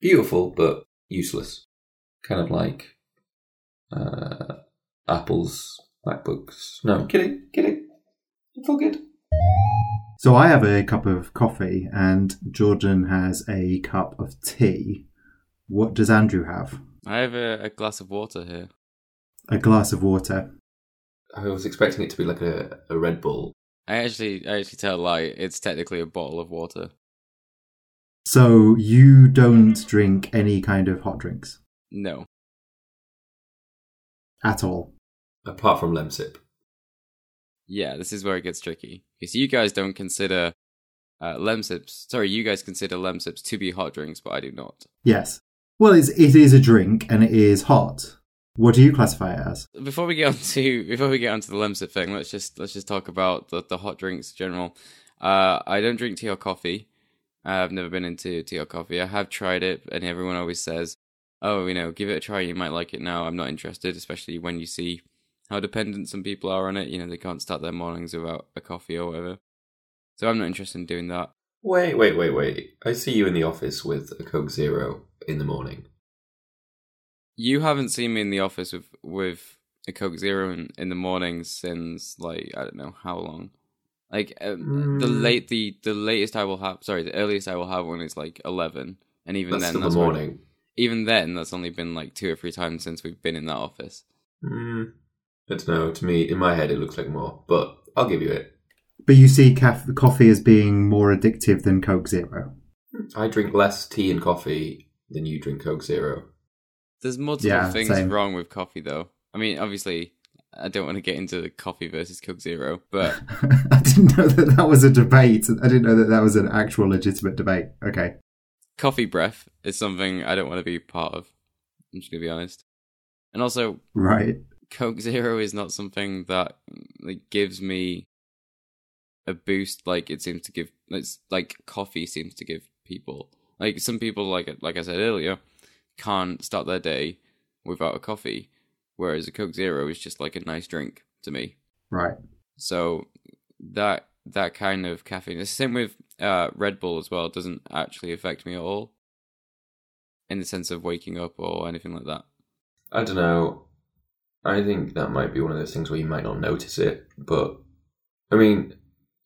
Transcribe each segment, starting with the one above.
beautiful but useless. Kind of like uh, Apple's MacBooks. No, kidding, kidding. It's all good. So I have a cup of coffee and Jordan has a cup of tea. What does Andrew have? I have a, a glass of water here. A glass of water. I was expecting it to be like a, a Red Bull. I actually, I actually tell a lie. It's technically a bottle of water. So you don't drink any kind of hot drinks No, at all. Apart from Lemsip. yeah, this is where it gets tricky because you guys don't consider uh, lemsips. Sorry, you guys consider lemsips to be hot drinks, but I do not. Yes. Well, it's, it is a drink and it is hot. What do you classify it as? Before we get on to before we get onto the lemsip thing, let's just let's just talk about the, the hot drinks in general. Uh, I don't drink tea or coffee. I've never been into tea or coffee. I have tried it, and everyone always says, "Oh, you know, give it a try. You might like it." Now, I'm not interested, especially when you see how dependent some people are on it. You know, they can't start their mornings without a coffee or whatever. So I'm not interested in doing that. Wait, wait, wait, wait. I see you in the office with a Coke Zero in the morning. You haven't seen me in the office with with a Coke Zero in, in the morning since like I don't know how long. Like um, the Mm. late the the latest I will have. Sorry, the earliest I will have one is like eleven, and even That's then, still that's the when- morning. even then, that's only been like two or three times since we've been in that office. Mm, I don't know. To me, in my head, it looks like more, but I'll give you it. But you see caf- coffee as being more addictive than Coke Zero. I drink less tea and coffee than you drink Coke Zero. There's multiple Yeah, things same. wrong with coffee, though. I mean, obviously, I don't want to get into the coffee versus Coke Zero, but I didn't know that that was a debate. I didn't know that that was an actual legitimate debate. Okay. coffee breath is something I don't want to be part of. I'm just gonna be honest. And also, Right. Coke Zero is not something that like gives me a boost like it seems to give it's like coffee seems to give people. Like some people like like I said earlier can't start their day without a coffee whereas a Coke Zero is just like a nice drink to me. Right. So that that kind of caffeine. It's the same with uh, Red Bull as well. It doesn't actually affect me at all, in the sense of waking up or anything like that. I don't know. I think that might be one of those things where you might not notice it, but I mean,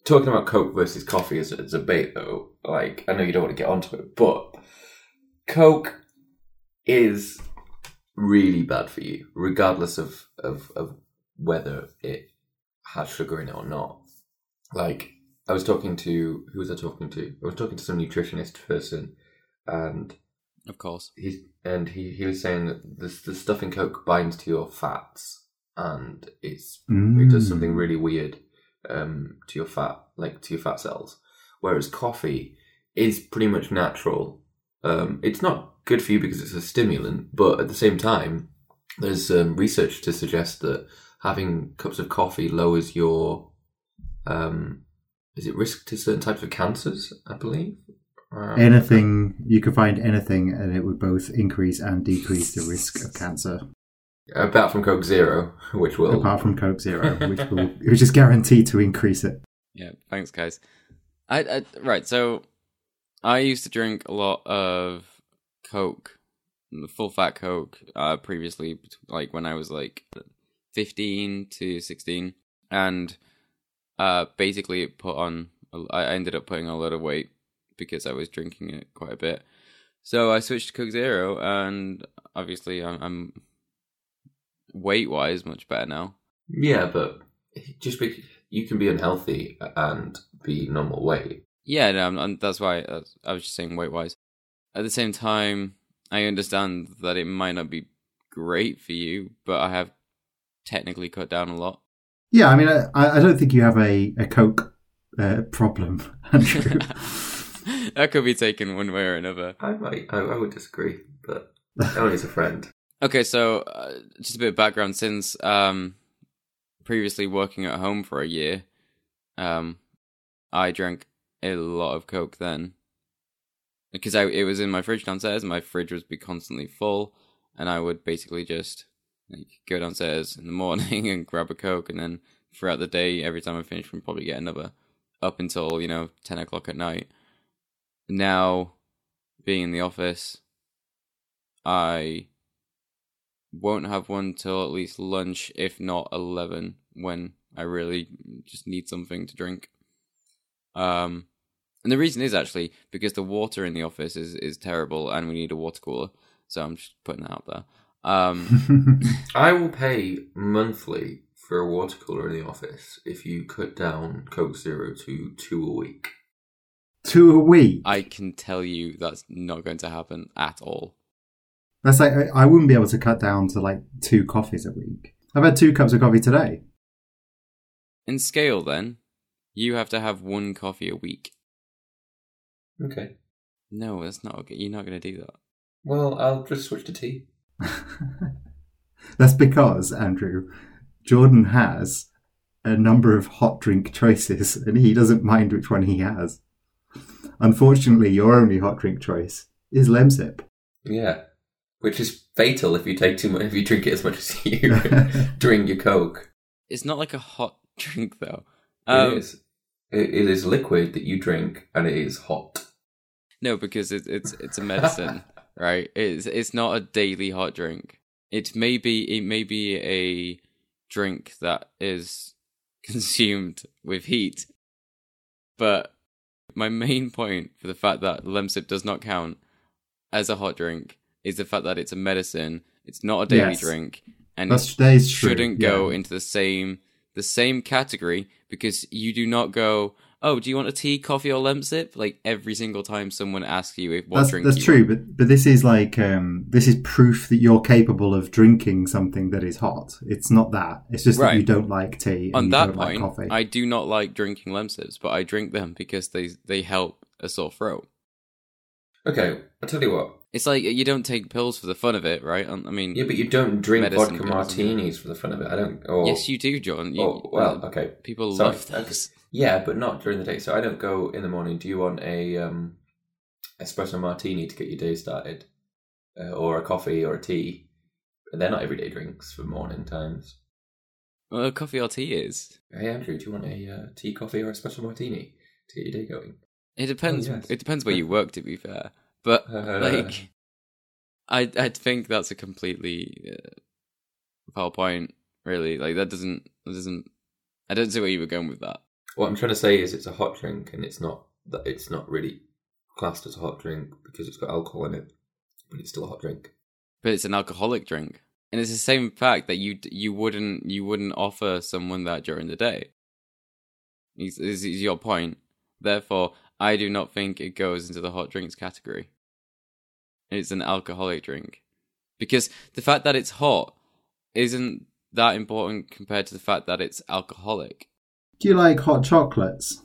talking about Coke versus coffee as a debate, though, like I know you don't want to get onto it, but Coke is really bad for you, regardless of of, of whether it has sugar in it or not. Like I was talking to who was I talking to? I was talking to some nutritionist person, and Of course. he's and he, he was saying that this the stuff in Coke binds to your fats and it's it does Mm. something really weird um, to your fat like to your fat cells. Whereas coffee is pretty much natural. Um, it's not good for you because it's a stimulant, but at the same time, there's um, research to suggest that having cups of coffee lowers your um, is it risk to certain types of cancers? I believe. Um, Anything, you could find anything and it would both increase and decrease the risk of cancer. Apart from Coke Zero, which will Apart from Coke Zero, which, will, which is guaranteed to increase it. Yeah. Thanks, guys. I, I right. So I used to drink a lot of Coke, full fat Coke, uh, previously, like when I was like fifteen to sixteen, and uh, basically it put on. I ended up putting on a lot of weight because I was drinking it quite a bit. So I switched to Coke Zero, and obviously I'm, I'm weight wise much better now. Yeah, but just because you can be unhealthy and be normal weight. Yeah, no, I'm- and that's why uh, I was just saying weight wise. At the same time, I understand that it might not be great for you, but I have technically cut down a lot. Yeah, I mean, I, I don't think you have a, a Coke uh, problem, Andrew. that could be taken one way or another. I might, I, I would disagree, but only as a friend. Okay, so uh, just a bit of background. Since um, previously working at home for a year, um, I drank a lot of Coke then because I, it was in my fridge downstairs, my fridge would be constantly full, and I would basically just like go downstairs in the morning and grab a Coke, and then throughout the day, every time I finished, would probably get another, up until you know ten o'clock at night. Now, being in the office, I won't have one till at least lunch, if not eleven, when I really just need something to drink. Um, and the reason is actually because the water in the office is is terrible, and we need a water cooler. So I'm just putting that out there. Um, I will pay monthly for a water cooler in the office if you cut down Coke Zero to two a week. Two a week. I can tell you that's not going to happen at all. That's like I- I wouldn't be able to cut down to like two coffees a week. I've had two cups of coffee today. In scale, then, you have to have one coffee a week. Okay. No, that's not okay. You're not going to do that. Well, I'll just switch to tea. That's because Andrew Jordan has a number of hot drink choices, and he doesn't mind which one he has. Unfortunately, your only hot drink choice is Lemsip. Yeah. Which is fatal if you take too much, if you drink it as much as you drink your Coke. It's not like a hot drink, though. it Um, is. It, it is liquid that you drink, and it is hot. No, because it, it's it's a medicine, right? It's it's not a daily hot drink. It may be it may be a drink that is consumed with heat, but my main point for the fact that Lemsip does not count as a hot drink is the fact that it's a medicine. It's not a daily Yes. drink, and That's it that is shouldn't go yeah. into the same the same category because you do not go. Oh, do you want a tea, coffee, or lemsip? Like every single time someone asks you if what That's, drink that's you true, want. but but this is like um, this is proof that you're capable of drinking something that is hot. It's not that. It's just that you don't like tea and On you that don't point, like coffee. I do not like drinking lemsips, but I drink them because they they help a sore throat. Okay, I'll tell you what. It's like you don't take pills for the fun of it, right? Um, I mean, Yeah, but you don't drink vodka pills, martinis for the fun of it. I don't. Or, yes, you do, John. You, Oh, well, okay. people So, love okay. Yeah, but not during the day. So I don't go in the morning. Do you want a um, espresso martini to get your day started, uh, or a coffee or a tea? They're not everyday drinks for morning times. Well, coffee or tea is. Hey Andrew, do you want a uh, tea, coffee, or espresso martini to get your day going? It depends. yes. It depends where you work, to be fair. But like, I I think that's a completely uh, foul point. Really, like that doesn't that doesn't. I don't see where you were going with that. What I'm trying to say is, it's a hot drink, and it's not that it's not really classed as a hot drink because it's got alcohol in it, but it's still a hot drink. But it's an alcoholic drink, and it's the same fact that you you wouldn't you wouldn't offer someone that during the day. Is is your point? Therefore, I do not think it goes into the hot drinks category. It's an alcoholic drink, because the fact that it's hot isn't that important compared to the fact that it's alcoholic. Do you like hot chocolates?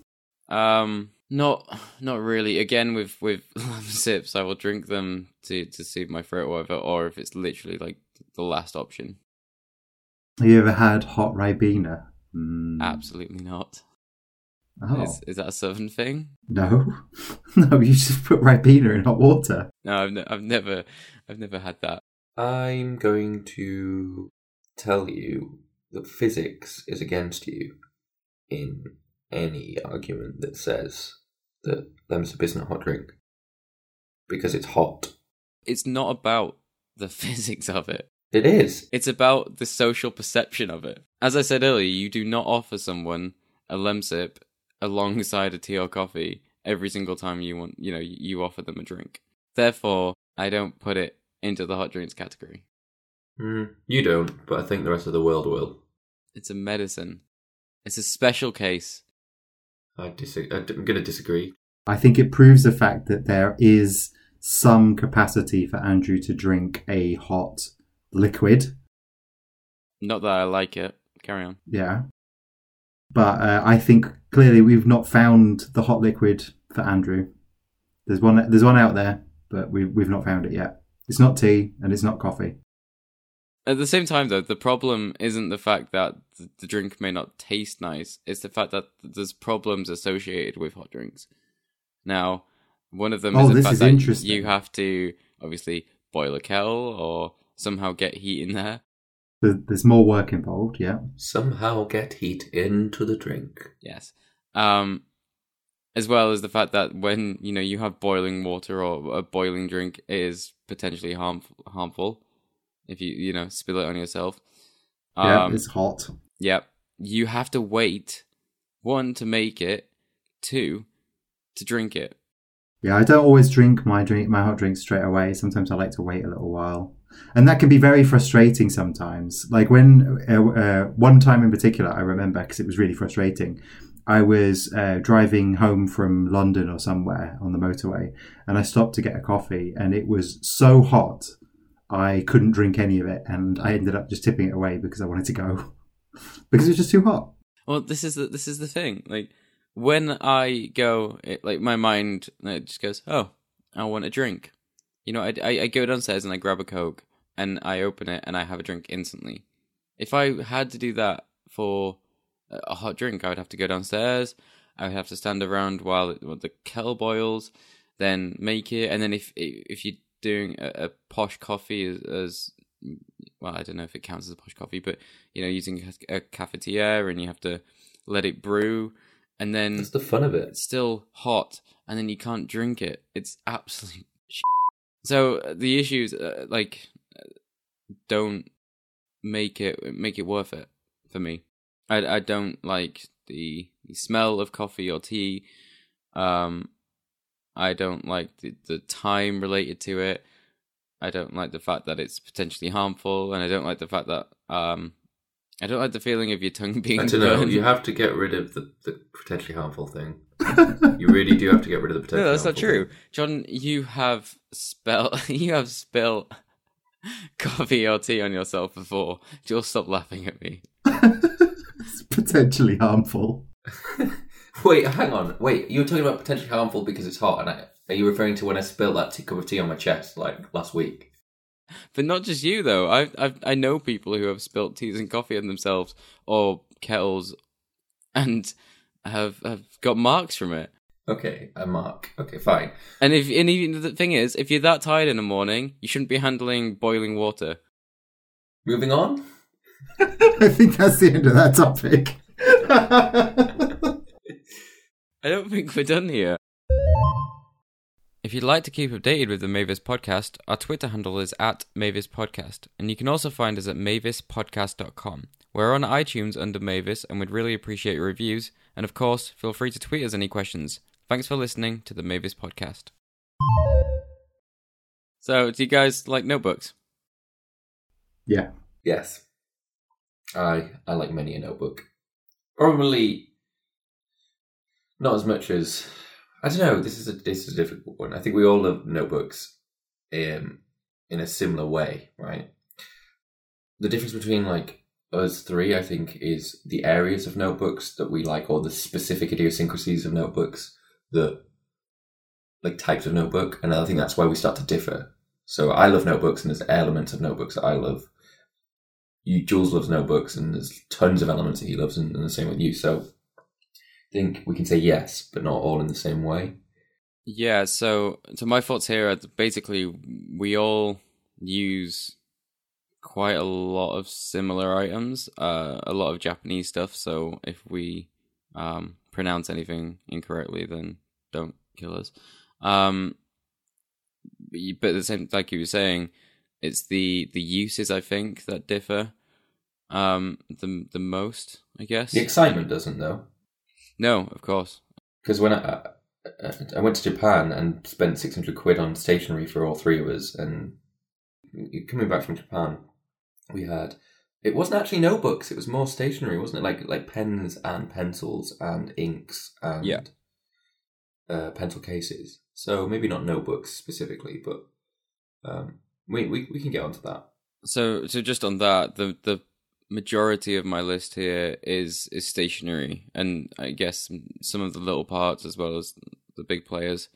Um, not not really. Again, with with sips, I will drink them to to soothe my throat, or whatever. Or if it's literally like the last option, Have you ever had hot Ribena? Mm. absolutely not. Oh. Is is that a southern thing? No, no, you just put Ribena in hot water. No, I've ne- I've never I've never had that. I'm going to tell you that physics is against you in any argument that says that lemsip isn't a hot drink because it's hot. It's not about the physics of it. It is. It's about the social perception of it. As I said earlier, you do not offer someone a lemsip alongside a tea or coffee every single time you want, you know, you offer them a drink. Therefore, I don't put it into the hot drinks category. Mm, you don't, but I think the rest of the world will. It's a medicine. It's a special case. I dis- I'm going to disagree. I think it proves the fact that there is some capacity for Andrew to drink a hot liquid. Not that I like it. Carry on. Yeah. But uh, I think clearly we've not found the hot liquid for Andrew. There's one. There's one out there, but we've we've not found it yet. It's not tea and it's not coffee. At the same time, though, the problem isn't the fact that the drink may not taste nice. It's the fact that there's problems associated with hot drinks. Now, one of them Oh, is the fact is that you have to obviously boil a kettle or somehow get heat in there. There- There's more work involved. Yeah. Somehow get heat into the drink. Yes. Um, as well as the fact that when you know you have boiling water or a boiling drink it is potentially harmful harmful if you you know spill it on yourself yeah, um it's hot. yep you have to wait one to make it two to drink it Yeah, I don't always drink my drink my hot drink straight away. Sometimes I like to wait a little while, and that can be very frustrating sometimes. Like when uh, uh, one time in particular, I remember because it was really frustrating. I was uh, driving home from London or somewhere on the motorway, and I stopped to get a coffee, and it was so hot, I couldn't drink any of it, and I ended up just tipping it away because I wanted to go because it was just too hot. Well, this is the this is the thing. Like when I go, it, like my mind it just goes, "Oh, I want a drink." You know, I, I I go downstairs and I grab a coke and I open it and I have a drink instantly. If I had to do that for a hot drink, I would have to go downstairs. I would have to stand around while, it, while the kettle boils, then make it, and then if if you're doing a, a posh coffee as, as well, I don't know if it counts as a posh coffee, but you know, using a, a cafetiere and you have to let it brew, and then That's the fun of it. it's still hot, and then you can't drink it. It's absolute. So uh, the issues, uh, like, don't make it make it worth it for me. I I don't like the, the smell of coffee or tea. Um, I don't like the the time related to it. I don't like the fact that it's potentially harmful, and I don't like the fact that um, I don't like the feeling of your tongue being I don't know. burned. You have to get rid of the, the potentially harmful thing. You really do have to get rid of the potentially. No, that's not true, thing. John. You have spell you have spilled coffee or tea on yourself before. You'll stop laughing at me. it's potentially harmful. Wait, hang on. Wait, you were talking about potentially harmful because it's hot, and I, are you referring to when I spilled that tea, cup of tea on my chest like last week? But not just you though. I I I know people who have spilt teas and coffee on themselves or kettles, and have have got marks from it. Okay, a mark. Okay, fine. And if and even the thing is, if you're that tired in the morning, you shouldn't be handling boiling water. Moving on. I think that's the end of that topic. I don't think we're done here. If you'd like to keep updated with the Mavis podcast, our Twitter handle is at Mavis Podcast, and you can also find us at mavispodcast.com. We're on iTunes under Mavis, and we'd really appreciate your reviews. And of course, feel free to tweet us any questions. Thanks for listening to the Mavis podcast. So, do you guys like notebooks? yeah. Yes. I I like many a notebook. Probably not as much as I don't know. This is a this is a difficult one. I think we all love notebooks, um, in a similar way, right? The difference between like us three, I think, is the areas of notebooks that we like, or the specific idiosyncrasies of notebooks that like types of notebook, and I think that's why we start to differ. So I love notebooks, and there's elements of notebooks that I love you Jules loves notebooks and there's tons of elements that he loves and, and the same with you. So I think we can say yes, but not all in the same way. Yeah, so so my thoughts here are basically we all use quite a lot of similar items, uh, a lot of Japanese stuff. So if we um, pronounce anything incorrectly, then don't kill us. Um, but the same, like you were saying, it's the the uses I think that differ um, the the most. I guess. The excitement doesn't though, No, of course. because when I, I I went to Japan and spent six hundred quid on stationery for all three of us, and coming back from Japan, we had it wasn't actually notebooks; it was more stationery, wasn't it? Like like pens and pencils and inks and Yeah. uh, pencil cases. So maybe not notebooks specifically, but um, we, we we can get onto that. So, so just on that, the the majority of my list here is is stationary, and I guess some of the little parts as well as the big players.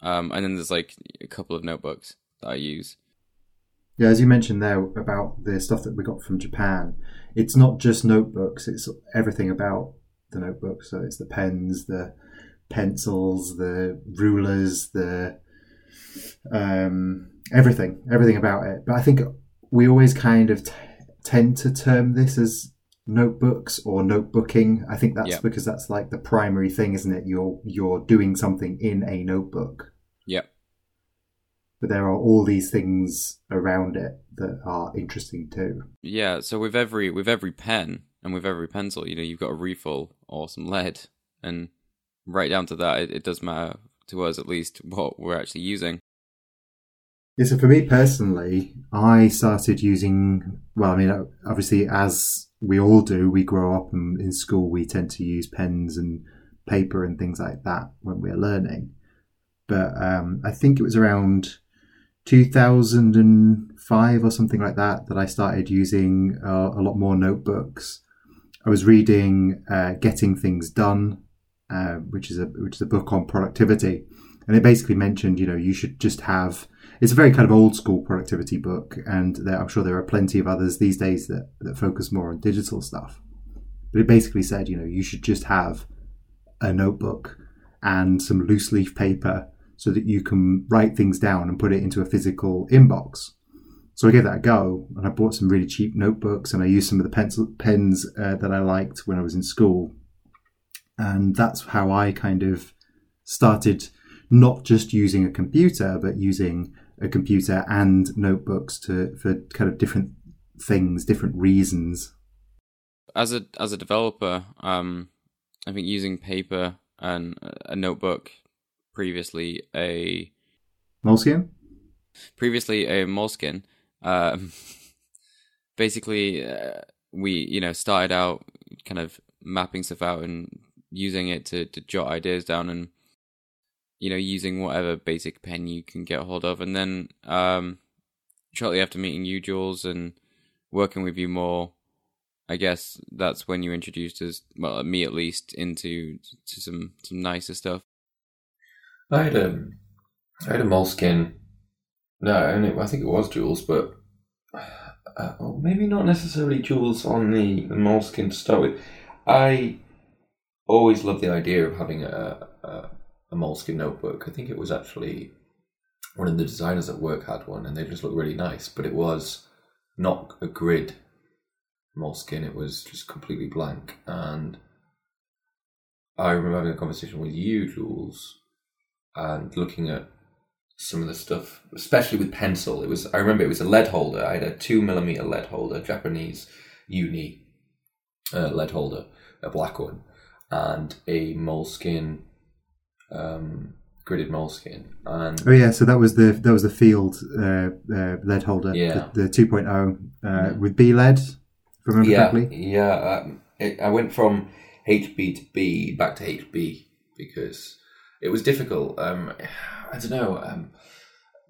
Um, and then there's like a couple of notebooks that I use. Yeah, as you mentioned there about the stuff that we got from Japan, it's not just notebooks, it's everything about the notebook. So it's the pens, the pencils, the rulers, the um, everything, everything about it. But I think we always kind of t- tend to term this as notebooks or notebooking. I think that's Yeah. because that's like the primary thing, isn't it? You're you're doing something in a notebook. But there are all these things around it that are interesting too. Yeah, so with every with every pen and with every pencil, you know, you've got a refill or some lead, and right down to that, it, it does matter to us at least what we're actually using. Yeah, so for me personally, I started using, well, I mean, obviously, as we all do, we grow up and in school, we tend to use pens and paper and things like that when we're learning. But um, I think it was around 2005 or something like that that I started using uh, a lot more notebooks. I was reading uh, Getting Things Done, uh, which is a which is a book on productivity, and it basically mentioned, you know, you should just have it's a very kind of old school productivity book, and there, I'm sure there are plenty of others these days that, that focus more on digital stuff. But it basically said, you know, you should just have a notebook and some loose leaf paper so that you can write things down and put it into a physical inbox. So I gave that a go, and I bought some really cheap notebooks, and I used some of the pencil pens uh, that I liked when I was in school, and that's how I kind of started not just using a computer, but using a computer and notebooks to for kind of different things, different reasons. As a as a developer, um, I think using paper and a notebook, previously a Moleskine. previously a Moleskine. um, basically uh, we you know started out kind of mapping stuff out and using it to to jot ideas down and you know using whatever basic pen you can get hold of and then um shortly after meeting you Jules and working with you more I guess that's when you introduced us well me at least into to some some nicer stuff I had a, I had a Moleskine. No, and it, I think it was Jules, but uh, well, maybe not necessarily Jules on the, the Moleskine to start with. I always loved the idea of having a, a a Moleskine notebook. I think it was actually one of the designers at work had one, and they just looked really nice. But it was not a grid Moleskine; it was just completely blank. And I remember having a conversation with you, Jules, and looking at some of the stuff, especially with pencil. It was I remember it was a lead holder. I had a two millimeter lead holder, Japanese uni uh, lead holder, a black one, and a Moleskine, um, gridded Moleskine. And Oh yeah, so that was the that was the field uh, uh, lead holder, Yeah. the, the 2.0 uh, Yeah. with B lead, if I remember yeah, correctly. yeah. Um, it, I went from HB to B back to HB because it was difficult. Um, I don't know. Um,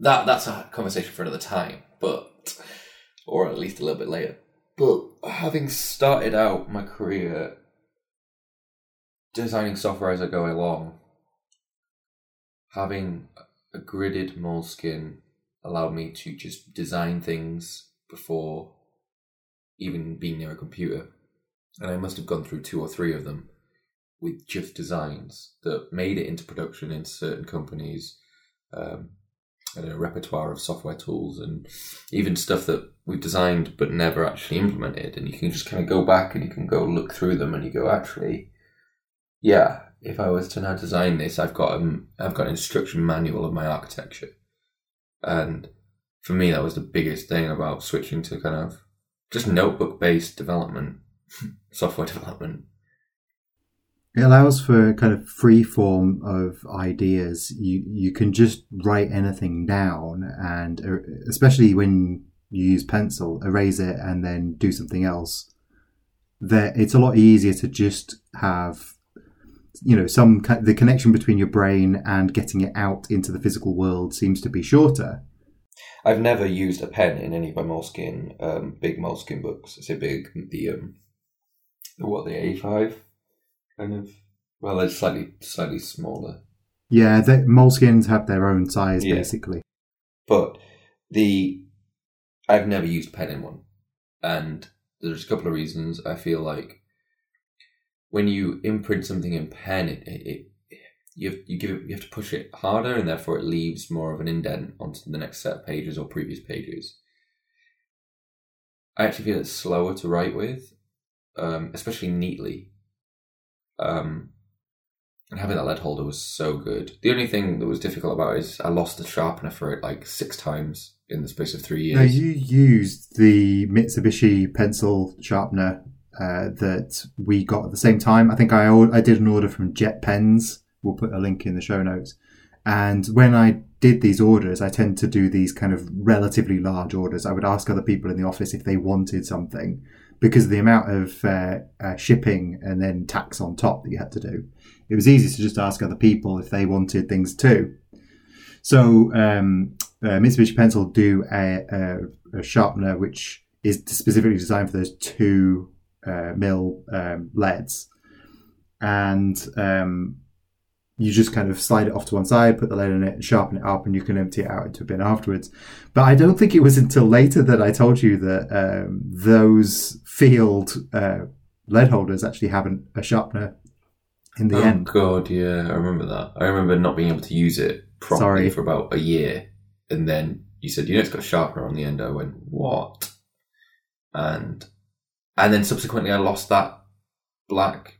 that that's a conversation for another time, but or at least a little bit later. But having started out my career designing software as I go along, having a gridded Moleskine allowed me to just design things before even being near a computer. And I must have gone through two or three of them with just designs that made it into production in certain companies. Um, and a repertoire of software tools and even stuff that we've designed but never actually implemented. And you can just kind of go back and you can go look through them and you go, actually, yeah, if I was to now design this, I've got a, I've got an instruction manual of my architecture. And for me, that was the biggest thing about switching to kind of just notebook based development, software development. It allows for kind of free form of ideas. You you can just write anything down, and uh, especially when you use pencil, erase it and then do something else. There, it's a lot easier to just have, you know, some the connection between your brain and getting it out into the physical world seems to be shorter. I've never used a pen in any of my Moleskine, um, big Moleskine books. I say big, the, um, the what, the A5 kind of, well, they're slightly, slightly smaller. Yeah, the Moleskines have their own size Yeah. basically. But the, I've never used pen in one. And there's a couple of reasons. I feel like when you imprint something in pen, it, it, it you have, you give it, you have to push it harder, and therefore it leaves more of an indent onto the next set of pages or previous pages. I actually feel it's slower to write with. um, especially neatly. Um, and having that lead holder was so good. The only thing that was difficult about it is I lost the sharpener for it like six times in the space of three years. Now you used the Mitsubishi pencil sharpener uh, that we got at the same time. I think I I did an order from JetPens. We'll put a link in the show notes. And when I did these orders, I tend to do these kind of relatively large orders. I would ask other people in the office if they wanted something because of the amount of uh, uh, shipping and then tax on top that you had to do. It was easy to just ask other people if they wanted things too. So um, uh, Mitsubishi Pencil do a, a, a sharpener which is specifically designed for those two uh, mil um, leads, and um, you just kind of slide it off to one side, put the lead in it, sharpen it up, and you can empty it out into a bin afterwards. But I don't think it was until later that I told you that um, those field uh, lead holders actually have an, a sharpener in the oh end. god, yeah, I remember that. I remember not being able to use it properly Sorry. for about a year, and then you said, "You know, it's got a sharpener on the end." I went, "What?" And and then subsequently, I lost that black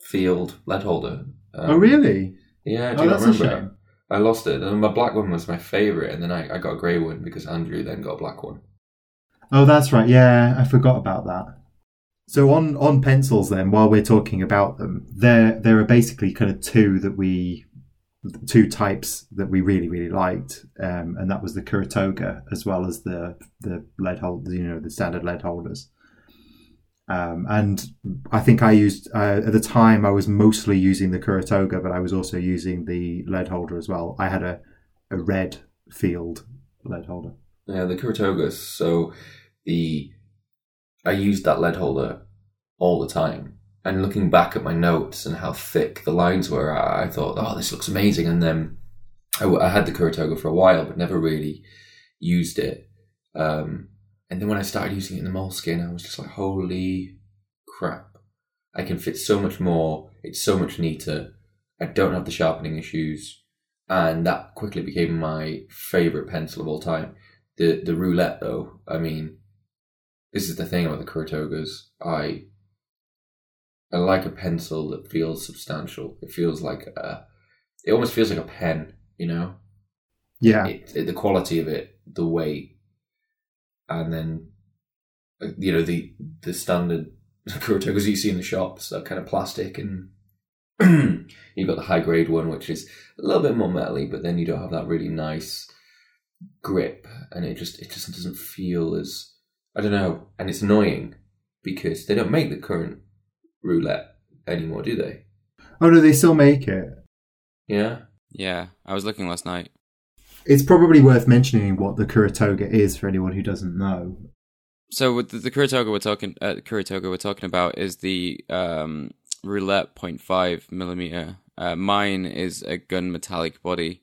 field lead holder. Um, oh, really? Yeah, I do Oh, not a remember. I lost it, and my black one was my favorite, and then I, I got a grey one because Andrew then got a black one. Oh, that's right. Yeah, I forgot about that. So on on pencils, then, while we're talking about them, there there are basically kind of two that we two types that we really really liked, um, and that was the Kuru Toga as well as the the lead hold, you know, the standard lead holders. Um, and I think I used uh, at the time I was mostly using the Kuru Toga, but I was also using the lead holder as well. I had a a red field lead holder. Yeah, the Kuru Togas. So the I used that lead holder all the time. And looking back at my notes and how thick the lines were, I, I thought, oh, this looks amazing. And then I had the Kuru Toga for a while, but never really used it. Um, and then when I started using it in the Moleskine, I was just like, holy crap. I can fit so much more. It's so much neater. I don't have the sharpening issues. And that quickly became my favorite pencil of all time. The the roulette though, I mean, this is the thing about the Kuru Togas. I I like a pencil that feels substantial. It feels like a, it almost feels like a pen, you know. Yeah, It, it- the quality of it, the weight, and then uh, you know the the standard Kuru Togas you see in the shops are kind of plastic, and you've got the high grade one, which is a little bit more metally, but then you don't have that really nice grip, and it just it just doesn't feel as I don't know, and it's annoying because they don't make the current roulette anymore, do they? Oh no, they still make it. Yeah. Yeah, I was looking last night. It's probably worth mentioning what the Kuru Toga is for anyone who doesn't know. So the, the Kuru Toga we're talking, uh, we're talking about is the um, roulette 0.5 millimeter. Uh, mine is a gun metallic body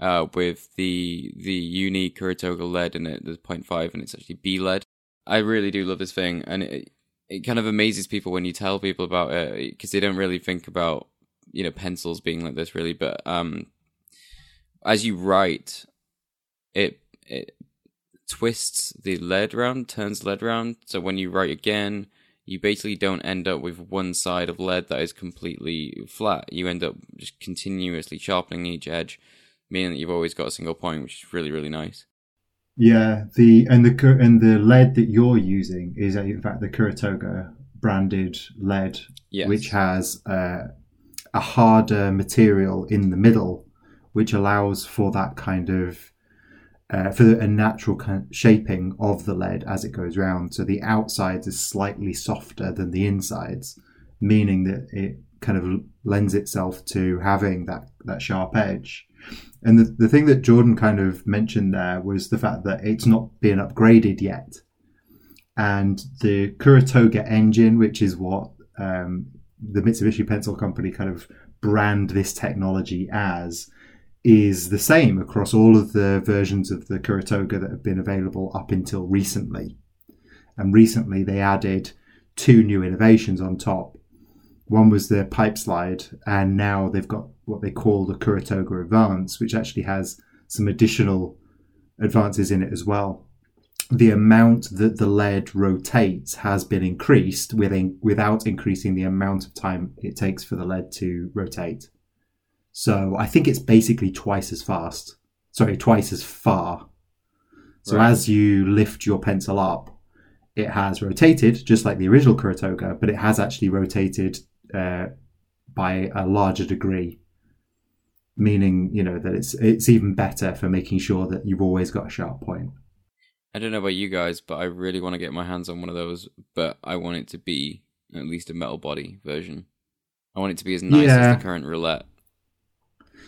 uh, with the the uni Kuru Toga lead in it. There's 0.5 and it's actually B lead. I really do love this thing, and it it kind of amazes people when you tell people about it because they don't really think about you know pencils being like this really. But um, as you write, it it twists the lead round, turns lead round. So when you write again, you basically don't end up with one side of lead that is completely flat. You end up just continuously sharpening each edge, meaning that you've always got a single point, which is really really nice. Yeah, the and the and the lead that you're using is in fact the Kuru Toga branded lead, Yes. which has uh, a harder material in the middle, which allows for that kind of uh, for a natural kind of shaping of the lead as it goes round. So the outsides is slightly softer than the insides, meaning that it kind of lends itself to having that that sharp edge. And the, the thing that Jordan kind of mentioned there was the fact that it's not been upgraded yet. And the Kuru Toga engine, which is what um, the Mitsubishi Pencil Company kind of brand this technology as, is the same across all of the versions of the Kuru Toga that have been available up until recently. And recently they added two new innovations on top. One was the pipe slide, and now they've got what they call the Kuru Toga Advance, which actually has some additional advances in it as well. the amount that the lead rotates has been increased within, without increasing the amount of time it takes for the lead to rotate. So I think it's basically twice as fast. Sorry, twice as far. So Right. as you lift your pencil up, it has rotated just like the original Kuru Toga, but it has actually rotated uh, by a larger degree. Meaning, you know, that it's it's even better for making sure that you've always got a sharp point. I don't know about you guys, but I really want to get my hands on one of those. But I want it to be at least a metal body version. I want it to be as nice Yeah. as the current roulette.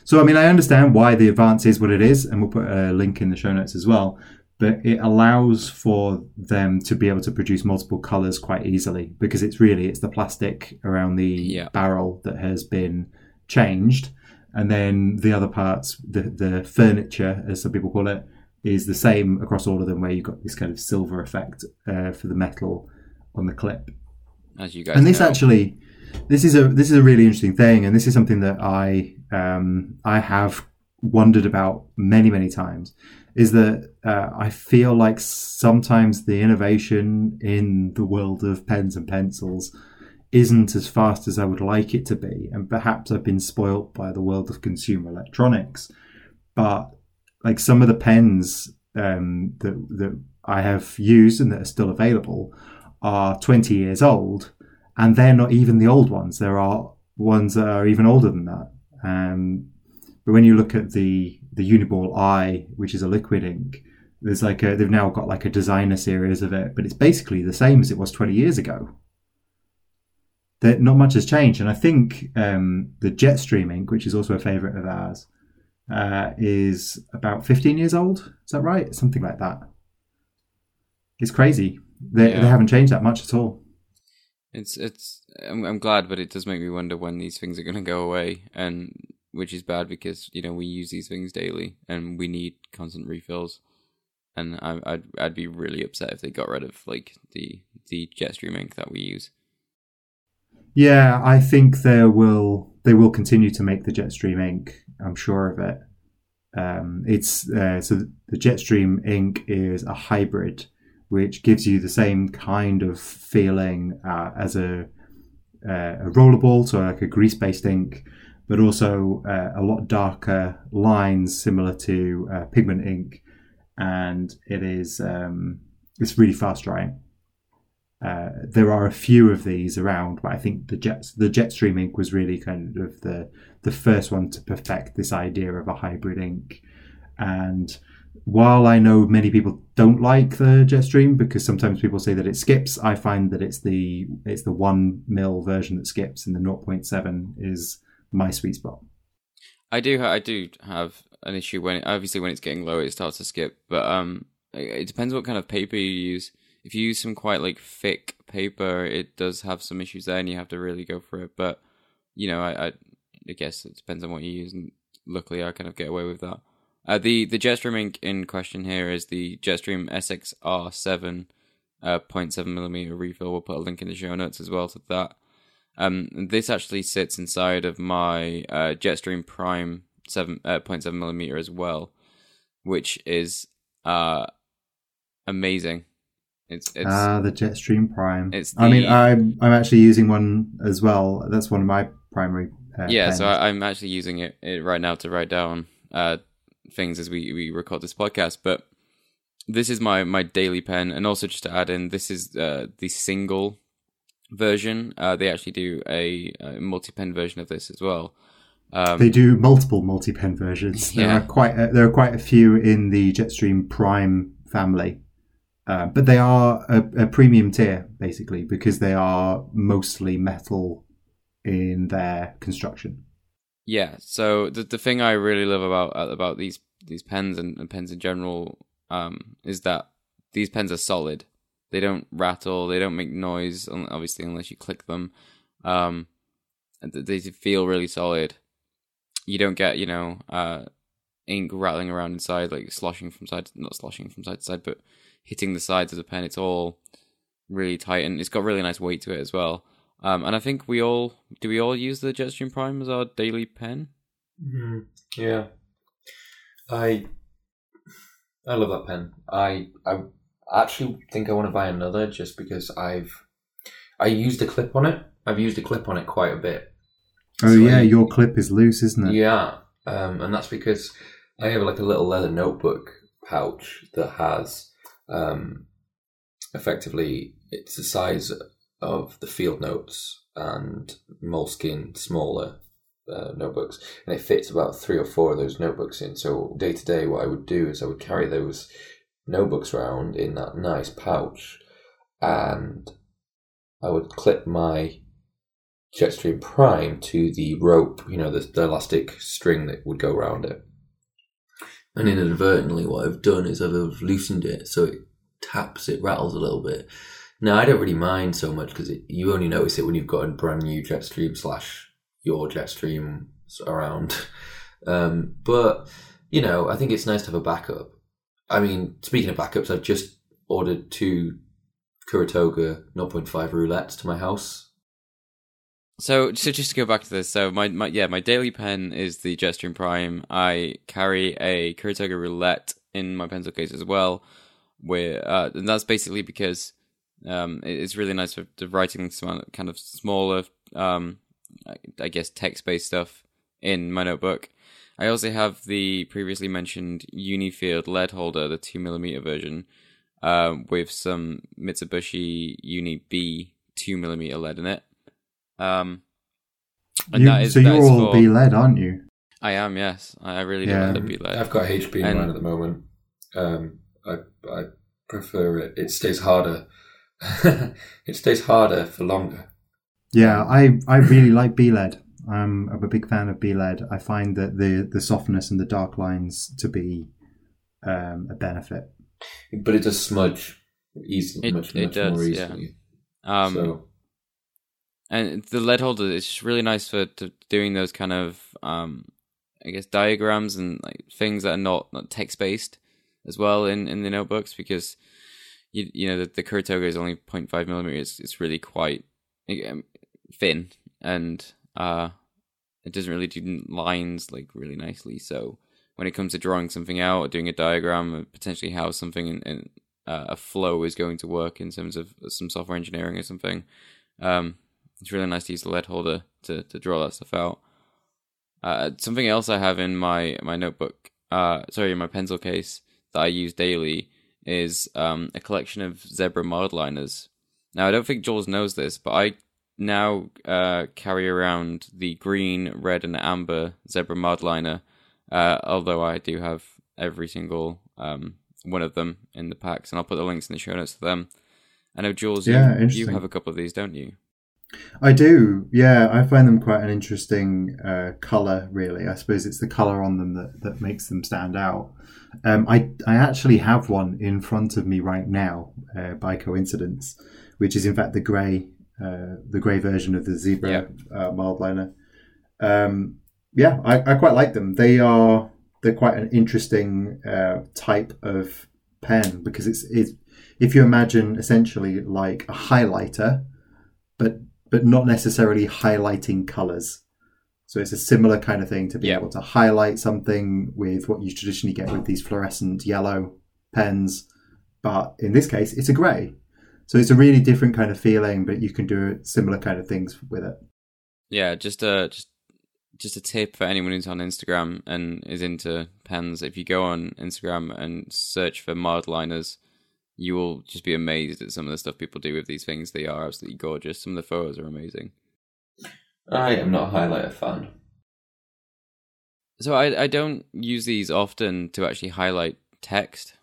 So, I mean, I understand why the Advance is what it is, and we'll put a link in the show notes as well. But it allows for them to be able to produce multiple colors quite easily because it's really it's the plastic around the Yeah. barrel that has been changed, and then the other parts, the the furniture, as some people call it, is the same across all of them, where you've got this kind of silver effect uh, for the metal on the clip As you guys and this know. actually this is a this is a really interesting thing and this is something that i um i have wondered about many many times is that uh, i feel like sometimes the innovation in the world of pens and pencils isn't as fast as i would like it to be and perhaps i've been spoilt by the world of consumer electronics but like some of the pens um, that that i have used and that are still available are 20 years old and they're not even the old ones. There are ones that are even older than that. Um, but when you look at the the Uni-ball Eye, which is a liquid ink, there's like a, they've now got like a designer series of it, but it's basically the same as it was 20 years ago. That not much has changed, and I think um, the Jetstream ink, which is also a favourite of ours, uh, is about 15 years old. Is that right? Something like that. It's crazy. They, Yeah. they haven't changed that much at all. It's it's. I'm, I'm glad, but it does make me wonder when these things are going to go away, and which is bad because you know we use these things daily and we need constant refills. And I, I'd I'd be really upset if they got rid of like the the Jetstream ink that we use. Yeah, I think there will they will continue to make the Jetstream ink. I'm sure of it. Um, it's uh, so the Jetstream ink is a hybrid, which gives you the same kind of feeling uh, as a uh, a rollerball, so like a grease-based ink, but also uh, a lot darker lines, similar to uh, pigment ink, and it is um, it's really fast drying. Uh, there are a few of these around, but I think the jet the Jetstream ink was really kind of the the first one to perfect this idea of a hybrid ink. And while I know many people don't like the Jetstream because sometimes people say that it skips, I find that it's the it's the one mil version that skips, and the 0.7 is my sweet spot. I do I do have an issue when obviously when it's getting low it starts to skip, but um it it depends what kind of paper you use. If you use some quite like thick paper, it does have some issues there, and you have to really go for it. But you know, I I, I guess it depends on what you use, and luckily I kind of get away with that. Uh, the the Jetstream ink in question here is the Jetstream SXR7 uh, 0.7 millimeter refill. We'll put a link in the show notes as well to that. Um, this actually sits inside of my uh, Jetstream Prime seven uh, 0.7 millimeter as well, which is uh amazing. It's it's Ah, the Jetstream Prime. it's I mean, I'm I'm actually using one as well. That's one of my primary. Uh, yeah. pens. So I, I'm actually using it, it right now to write down uh things as we we record this podcast, but. This is my, my daily pen, and also just to add in, this is uh, the single version. Uh, they actually do a, a multi pen version of this as well. Um, They do multiple multi-pen versions. There Yeah. are quite a, there are quite a few in the Jetstream Prime family, uh, but they are a, a premium tier basically because they are mostly metal in their construction. Yeah. So the the thing I really love about about these these pens and, and pens in general um, is that these pens are solid. They don't rattle. They don't make noise. Obviously, unless you click them. Um, they feel really solid. You don't get you know uh, ink rattling around inside, like sloshing from side, not sloshing from side to side, but hitting the sides of the pen. It's all really tight, and it's got really nice weight to it as well. Um, and I think we all do. We all use the Jetstream Prime as our daily pen. Mm, yeah, I I love that pen. I I I actually think I want to buy another just because I've I used a clip on it. I've used a clip on it quite a bit. Oh So yeah, I- your clip is loose, isn't it? Yeah, um, and that's because I have like a little leather notebook pouch that has um, effectively it's the size of the field notes and Moleskine smaller uh, notebooks, and it fits about three or four of those notebooks in. So day to day, what I would do is I would carry those notebooks around in that nice pouch, and I would clip my Jetstream Prime to the rope, you know, the, the elastic string that would go around it. And inadvertently, what I've done is I've loosened it so it taps, it rattles a little bit. Now, I don't really mind so much because you only notice it when you've got a brand new Jetstream slash your Jetstream around. Um, but, you know, I think it's nice to have a backup. I mean, speaking of backups, I've just ordered two Kuru Toga 0.5 roulettes to my house. So, so just to go back to this, so my, my yeah, my daily pen is the Jetstream Prime. I carry a Kuru Toga roulette in my pencil case as well, where uh, and that's basically because um, it's really nice for the writing some kind of smaller, um, I- I guess text-based stuff in my notebook. I also have the previously mentioned Unifield lead holder, the two millimeter version, um, with some Mitsubishi Uni B two millimeter lead in it. Um, and You- that is so that you're is all for- B lead, aren't you? I am, yes. I I really Yeah. do like the B lead. I've got HB in And- mine at the moment. Um, I I prefer it. It stays harder. it stays harder for longer. Yeah, I, I really like B lead. I'm, I'm a big fan of B lead. I find that the the softness and the dark lines to be um, a benefit. But it does smudge easily, It- much, it much does, more yeah. easily. Um, so and the lead holder is just really nice for to doing those kind of um i guess diagrams and like things that are not, not text based as well in in the notebooks because you you know the, the Kuru Toga is only 0.5 millimeters it's really quite um, thin and uh it doesn't really do lines like really nicely so when it comes to drawing something out or doing a diagram or potentially how something in, in uh, a flow is going to work in terms of some software engineering or something um it's really nice to use the lead holder to, to draw that stuff out. Uh, something else I have in my, my notebook, uh, sorry, in my pencil case that I use daily is um, a collection of zebra mild liners. Now, I don't think Jules knows this, but I now uh, carry around the green, red, and amber zebra mild liner, uh, although I do have every single um, one of them in the packs, and I'll put the links in the show notes to them. I know, Jules, Yeah, you, you have a couple of these, don't you? I do, yeah. I find them quite an interesting uh, color. Really, I suppose it's the color on them that, that makes them stand out. Um, I I actually have one in front of me right now, uh, by coincidence, which is in fact the grey, uh, the grey version of the zebra uh, mild liner. Um, yeah, I, I quite like them. They are they're quite an interesting uh, type of pen because it's it's if you imagine essentially like a highlighter, but but not necessarily highlighting colors. So it's a similar kind of thing to be able to highlight something with what you traditionally get with these fluorescent yellow pens, but in this case, it's a grey. So it's a really different kind of feeling, but you can do similar kind of things with it. Yeah, just a just just a tip for anyone who's on Instagram and is into pens. If you go on Instagram and search for mild liners, you will just be amazed at some of the stuff people do with these things. They are absolutely gorgeous. Some of the photos are amazing. I am not a highlighter fan. So I I don't use these often to actually highlight text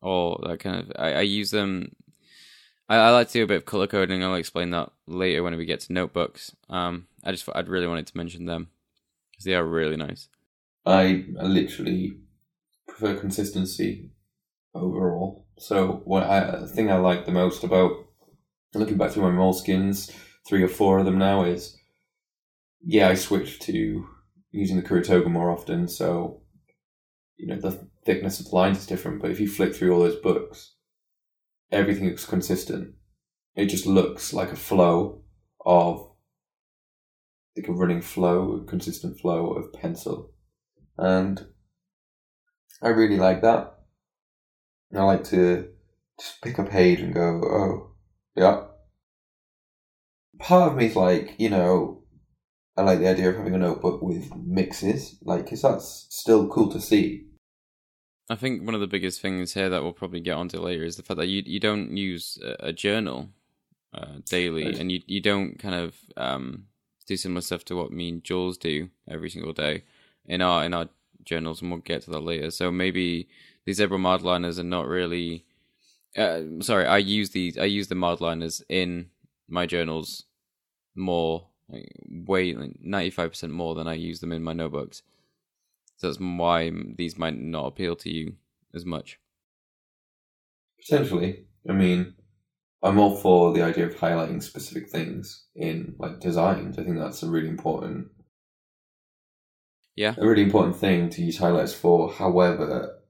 or that kind of. I, I use them. I, I like to do a bit of color coding. I'll explain that later when we get to notebooks. Um, I just I'd really wanted to mention them because they are really nice. I, I literally prefer consistency overall. So what I the thing I like the most about looking back through my Moleskines, three or four of them now is yeah, I switched to using the Kuru Toga more often, so you know the thickness of the lines is different. But if you flick through all those books, everything looks consistent. It just looks like a flow of like a running flow, a consistent flow of pencil and I really like that. I like to just pick a page and go, oh, yeah. Part of me is like, you know, I like the idea of having a notebook with mixes, like, because that's still cool to see. I think one of the biggest things here that we'll probably get onto later is the fact that you you don't use a, a journal uh, daily, Right. and you you don't kind of um, do similar stuff to what me and Jules do every single day in our in our journals, and we'll get to that later. So maybe these zebra mildliners are not really. Uh, sorry, I use these. I use the mildliners in my journals more, like, way ninety five percent more than I use them in my notebooks. So that's why these might not appeal to you as much. Potentially. I mean, I'm all for the idea of highlighting specific things in like designs. I think that's a really important, Yeah. a really important thing to use highlights for. However,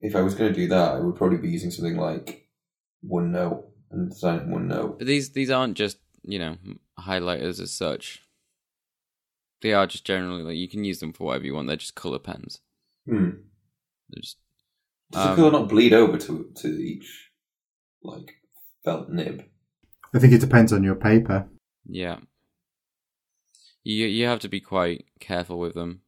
if I was going to do that, I would probably be using something like OneNote and designing OneNote. But these these aren't just you know highlighters as such. They are just generally like you can use them for whatever you want. They're just color pens. Hmm. They're just Does Um, the colour not bleed over to to each like felt nib? I think it depends on your paper. yeah. You you have to be quite careful with them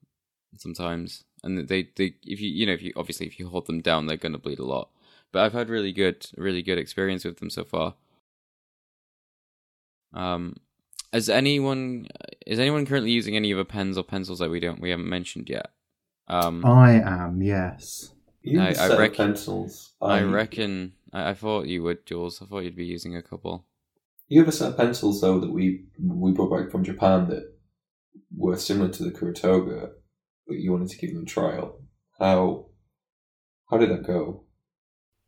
sometimes, and they they if you you know if you obviously if you hold them down they're gonna bleed a lot. But I've had really good really good experience with them so far. Um, is anyone is anyone currently using any of the pens or pencils that we don't we haven't mentioned yet? Um, I am, yes. You I- use set of reckon- pencils. I Um, reckon I, I thought you would, Jules. I thought you'd be using a couple. You have a set of pencils though that we we brought back from Japan that were similar to the Kuru Toga, but you wanted to give them a trial. How how did that go?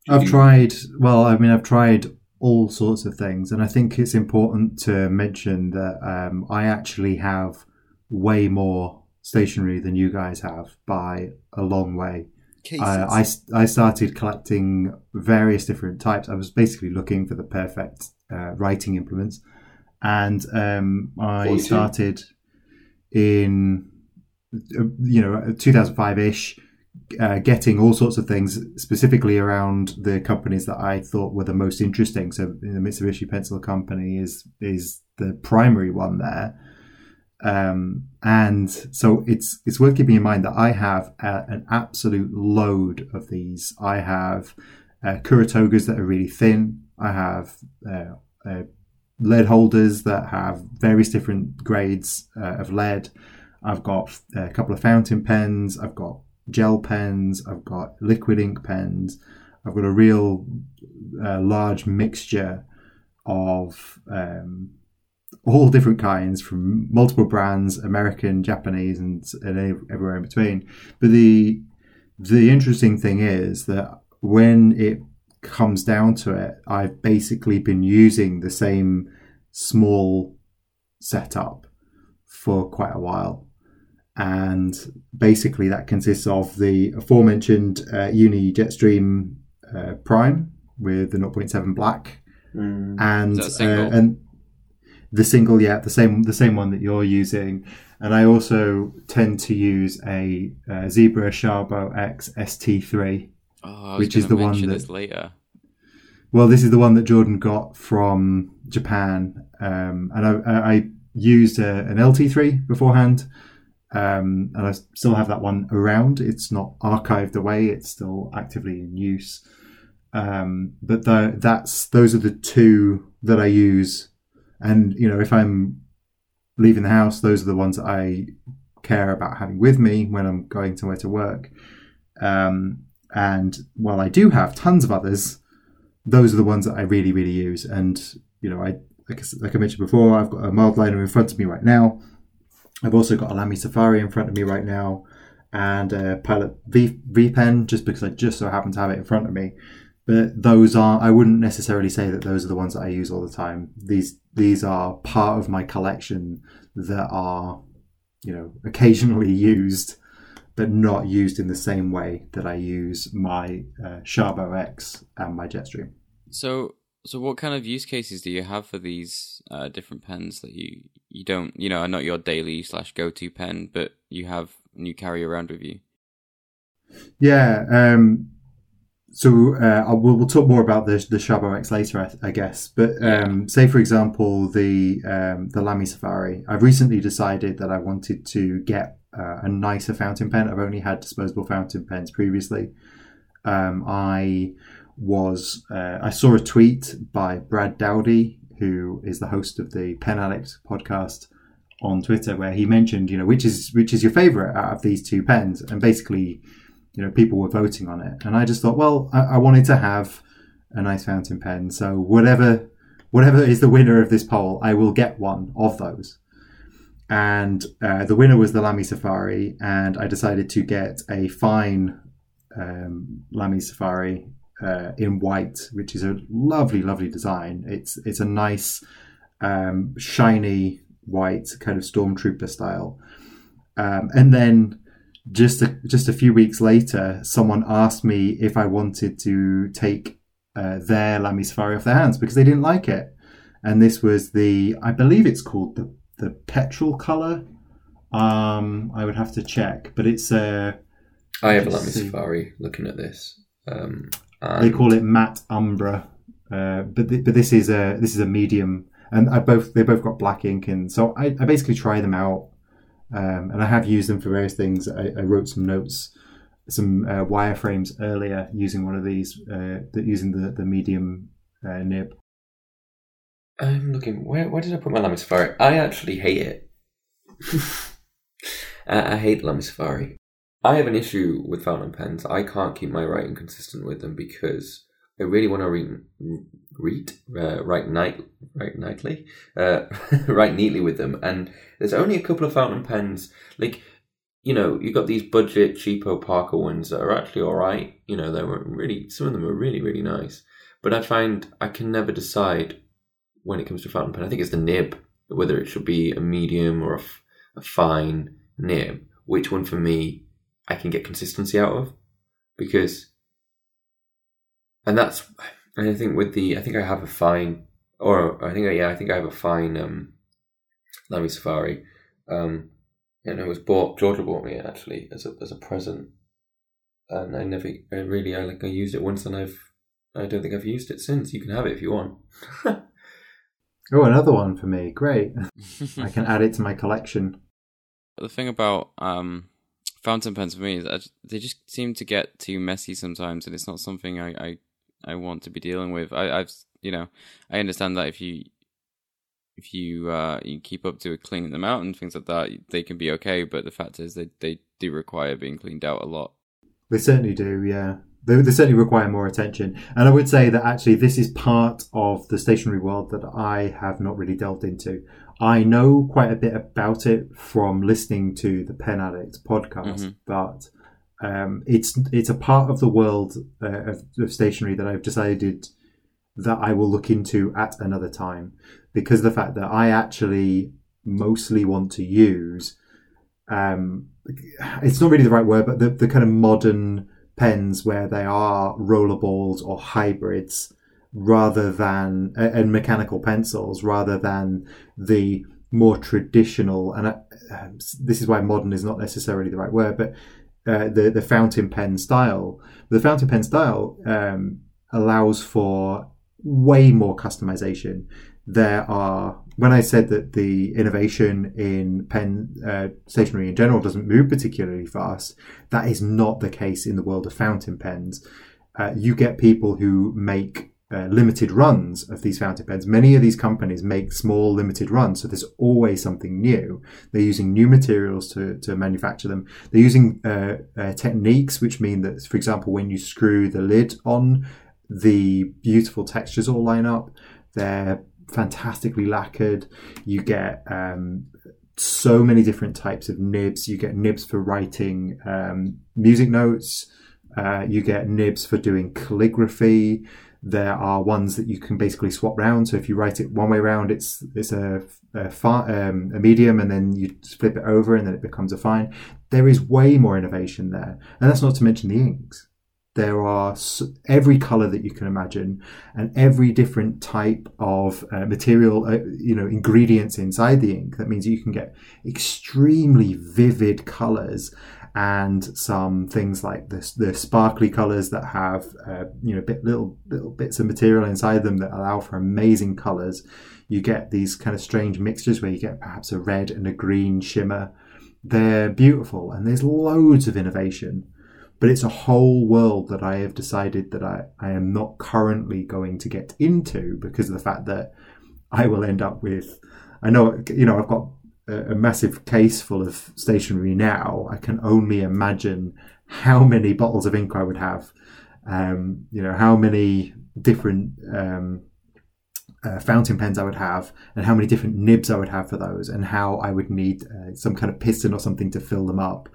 Did I've you- tried, well, I mean, I've tried all sorts of things, and I think it's important to mention that um, I actually have way more stationery than you guys have by a long way. Uh, I, I started collecting various different types. I was basically looking for the perfect uh, writing implements, and um, I 42. started in uh, you know 2005 ish, uh, getting all sorts of things specifically around the companies that I thought were the most interesting. So the Mitsubishi Pencil Company is is the primary one there. Um, and so it's it's worth keeping in mind that I have uh, an absolute load of these. I have uh, Kuru Togas that are really thin. I have uh, uh, lead holders that have various different grades uh, of lead. I've got a couple of fountain pens. I've got gel pens. I've got liquid ink pens. I've got a real uh, large mixture of um, all different kinds from multiple brands, American, Japanese, and, and everywhere in between. But the the interesting thing is that when it comes down to it, I've basically been using the same small setup for quite a while. And basically, that consists of the aforementioned uh, Uni Jetstream uh, Prime with the 0.7 black, Mm. and Is that single? uh, and the single, yeah, the same the same one that you're using. And I also tend to use a, uh Zebra Sharbo X ST3. Oh, I was Which is the one mention that- later. Well, this is the one that Jordan got from Japan, um, and I, I, I used a, an LT3 beforehand, um, and I still have that one around. It's not archived away; it's still actively in use. Um, but the, that's those are the two that I use, and you know, if I'm leaving the house, those are the ones that I care about having with me when I'm going somewhere to work. Um, and while I do have tons of others, those are the ones that I really, really use. And you know, I like, I like I mentioned before, I've got a mild liner in front of me right now. I've also got a Lamy Safari in front of me right now, and a Pilot V Pen, just because I just so happen to have it in front of me. But those are I wouldn't necessarily say that those are the ones that I use all the time. These these are part of my collection that are, you know, occasionally used, but not used in the same way that I use my uh, X and my Jetstream. So, so what kind of use cases do you have for these uh, different pens that you you don't you know are not your daily slash go to pen, but you have and you carry around with you? Yeah. Um, So uh, I- we'll, we'll talk more about the the Sharbo X later, I, I guess. But um, say, for example, the um, the Lamy Safari. I've recently decided that I wanted to get uh, a nicer fountain pen. I've only had disposable fountain pens previously. Um, I was uh, I saw a tweet by Brad Dowdy, who is the host of the Pen Addict podcast on Twitter, where he mentioned, you know, which is which is your favorite out of these two pens, and basically you know, people were voting on it. And I just thought, well, I, I wanted to have a nice fountain pen. So whatever, whatever is the winner of this poll, I will get one of those. And uh, the winner was the Lamy Safari, and I decided to get a fine um, Lamy Safari uh, in white, which is a lovely, lovely design. It's it's a nice, um, shiny white, kind of stormtrooper style. Um, and then just a, just a few weeks later, someone asked me if I wanted to take uh, their Lamy Safari off their hands because they didn't like it. And this was the, I believe it's called the the petrol color. Um, I would have to check, but it's uh, I have a. Safari looking at this. Um, they call it matte umbra, uh, but th- but this is a this is a medium, and I both they both got black ink, and so I, I basically try them out, um, and I have used them for various things. I, I wrote some notes, some uh, wireframes earlier using one of these, uh, the, using the the medium uh, nib. I'm looking. Where where did I put my Lamy Safari? I actually hate it. I, I hate Lamy Safari. I have an issue with fountain pens. I can't keep my writing consistent with them because I really want to read, read, uh, write night, write nightly, uh, write neatly with them. And there's only a couple of fountain pens. Like, you know, you got these budget cheapo Parker ones that are actually all right. You know, they were really some of them are really really nice. But I find I can never decide when it comes to fountain pen. I think it's the nib, whether it should be a medium or a, f- a fine nib. Which one for me I can get consistency out of, because, and that's, and I think with the, I think I have a fine, or I think I, yeah, I think I have a fine um, Lamy Safari, um, and it was bought. Georgia bought me actually as a as a present, and I never, I really, I like I used it once, and I've, I don't think I've used it since. You can have it if you want. Oh, another one for me. Great. I can add it to my collection. the thing about um, fountain pens for me is they just seem to get too messy sometimes, and it's not something I I, I want to be dealing with. I, I've you know I understand that if you if you uh, you keep up to cleaning them out and things like that, they can be okay. But the fact is, they they do require being cleaned out a lot. They certainly do, yeah. They, they certainly require more attention. And I would say that actually this is part of the stationary world that I have not really delved into. I know quite a bit about it from listening to the Pen Addict podcast, Mhm. but um, it's it's a part of the world uh, of, of stationery that I've decided that I will look into at another time because of the fact that I actually mostly want to use um, it's not really the right word, but the, the kind of modern pens where they are rollerballs or hybrids rather than and mechanical pencils rather than the more traditional and uh, this is why modern is not necessarily the right word but uh, the the fountain pen style the fountain pen style um, allows for way more customization there are when I said that the innovation in pen uh, stationery in general doesn't move particularly fast, that is not the case in the world of fountain pens. Uh, you get people who make uh, limited runs of these fountain pens. Many of these companies make small limited runs, so there's always something new. They're using new materials to, to manufacture them. They're using uh, uh, techniques which mean that, for example, when you screw the lid on, the beautiful textures all line up. They're fantastically lacquered. You get um, so many different types of nibs. You get nibs for writing um, music notes. Uh, you get nibs for doing calligraphy. There are ones that you can basically swap round. So if you write it one way round, it's it's a a, fi- um, a medium, and then you flip it over, and then it becomes a fine. There is way more innovation there, and that's not to mention the inks there are every color that you can imagine and every different type of uh, material uh, you know ingredients inside the ink that means you can get extremely vivid colors and some things like the the sparkly colors that have uh, you know bit, little little bits of material inside them that allow for amazing colors. You get these kind of strange mixtures where you get perhaps a red and a green shimmer. They're beautiful, and there's loads of innovation but it's a whole world that I have decided that I, I am not currently going to get into because of the fact that I will end up with. I know, you know, I've got a, a massive case full of stationery now. I can only imagine how many bottles of ink I would have. Um, you know, how many different um, uh, fountain pens I would have, and how many different nibs I would have for those, and how I would need uh, some kind of piston or something to fill them up,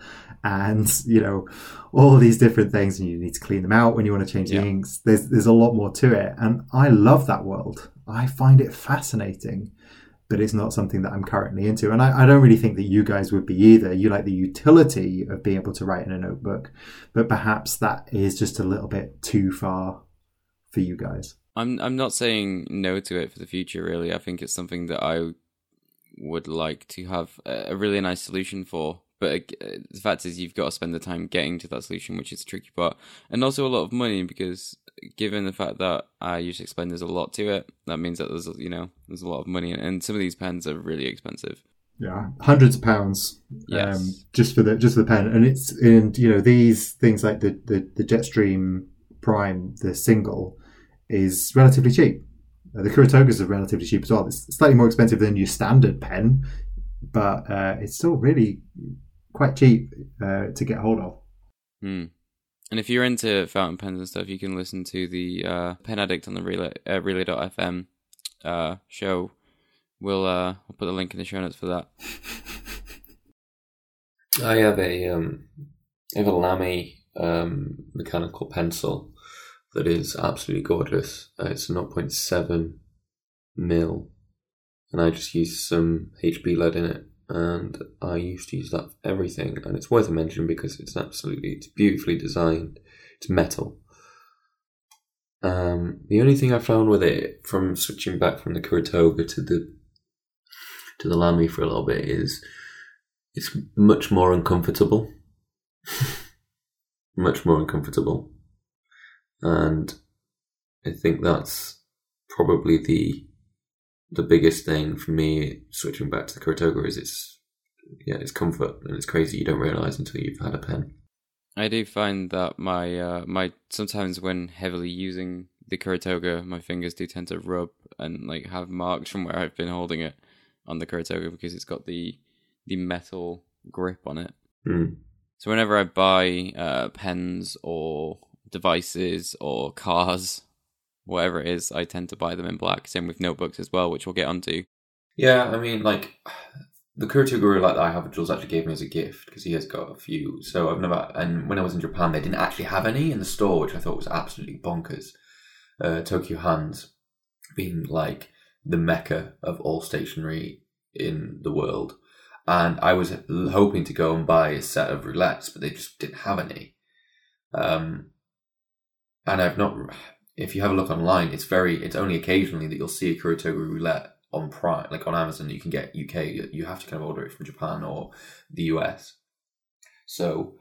and you know all these different things and you need to clean them out when you want to change Yeah. the inks there's there's a lot more to it and i love that world i find it fascinating but it's not something that i'm currently into and I, I don't really think that you guys would be either you like the utility of being able to write in a notebook but perhaps that is just a little bit too far for you guys I'm I'm not saying no to it for the future. Really, I think it's something that I would like to have a really nice solution for. But uh, the fact is, you've got to spend the time getting to that solution, which is tricky part, and also a lot of money because given the fact that I usually explain there's a lot to it, that means that there's you know there's a lot of money, and some of these pens are really expensive. yeah hundreds of pounds Yes. um, just for the just for the pen and it's and you know these things like the the, the jetstream prime the single is relatively cheap uh, the Kuru Togas are relatively cheap as well it's slightly more expensive than your standard pen but uh, it's still really quite cheap uh, to get hold of Hmm. And if you're into fountain pens and stuff, you can listen to the uh, Pen Addict on the Relay uh, Relay.fm uh, show. We'll uh, we'll put the link in the show notes for that. I have a um, I have a Lamy um, mechanical pencil that is absolutely gorgeous. Uh, it's 0.7 mil, and I just use some HB lead in it. And I used to use that for everything, and it's worth a mention because it's absolutely it's beautifully designed. It's metal. Um, the only thing I found with it, from switching back from the Kuru Toga to the to the Lamy for a little bit, is it's much more uncomfortable. much more uncomfortable. And I think that's probably the the biggest thing for me switching back to the Kuru Toga is it's yeah, it's comfort and it's crazy you don't realise until you've had a pen. I do find that my uh, my sometimes when heavily using the Kuru Toga, my fingers do tend to rub and like have marks from where I've been holding it on the Kuru Toga because it's got the the metal grip on it. Mm. So whenever I buy uh, pens or devices or cars, whatever it is, I tend to buy them in black. Same with notebooks as well, which we'll get onto. Yeah, I mean, like the Kuru Toga roulette that I have, Jules actually gave me as a gift because he has got a few. So I've never, and when I was in Japan, they didn't actually have any in the store, which I thought was absolutely bonkers. Uh, Tokyu Hands being like the mecca of all stationery in the world. And I was hoping to go and buy a set of roulettes, but they just didn't have any. Um, and I've not, if you have a look online, it's very, it's only occasionally that you'll see a Kuru Toga roulette on Prime, like on Amazon, you can get UK. You- have to kind of order it from Japan or the US. So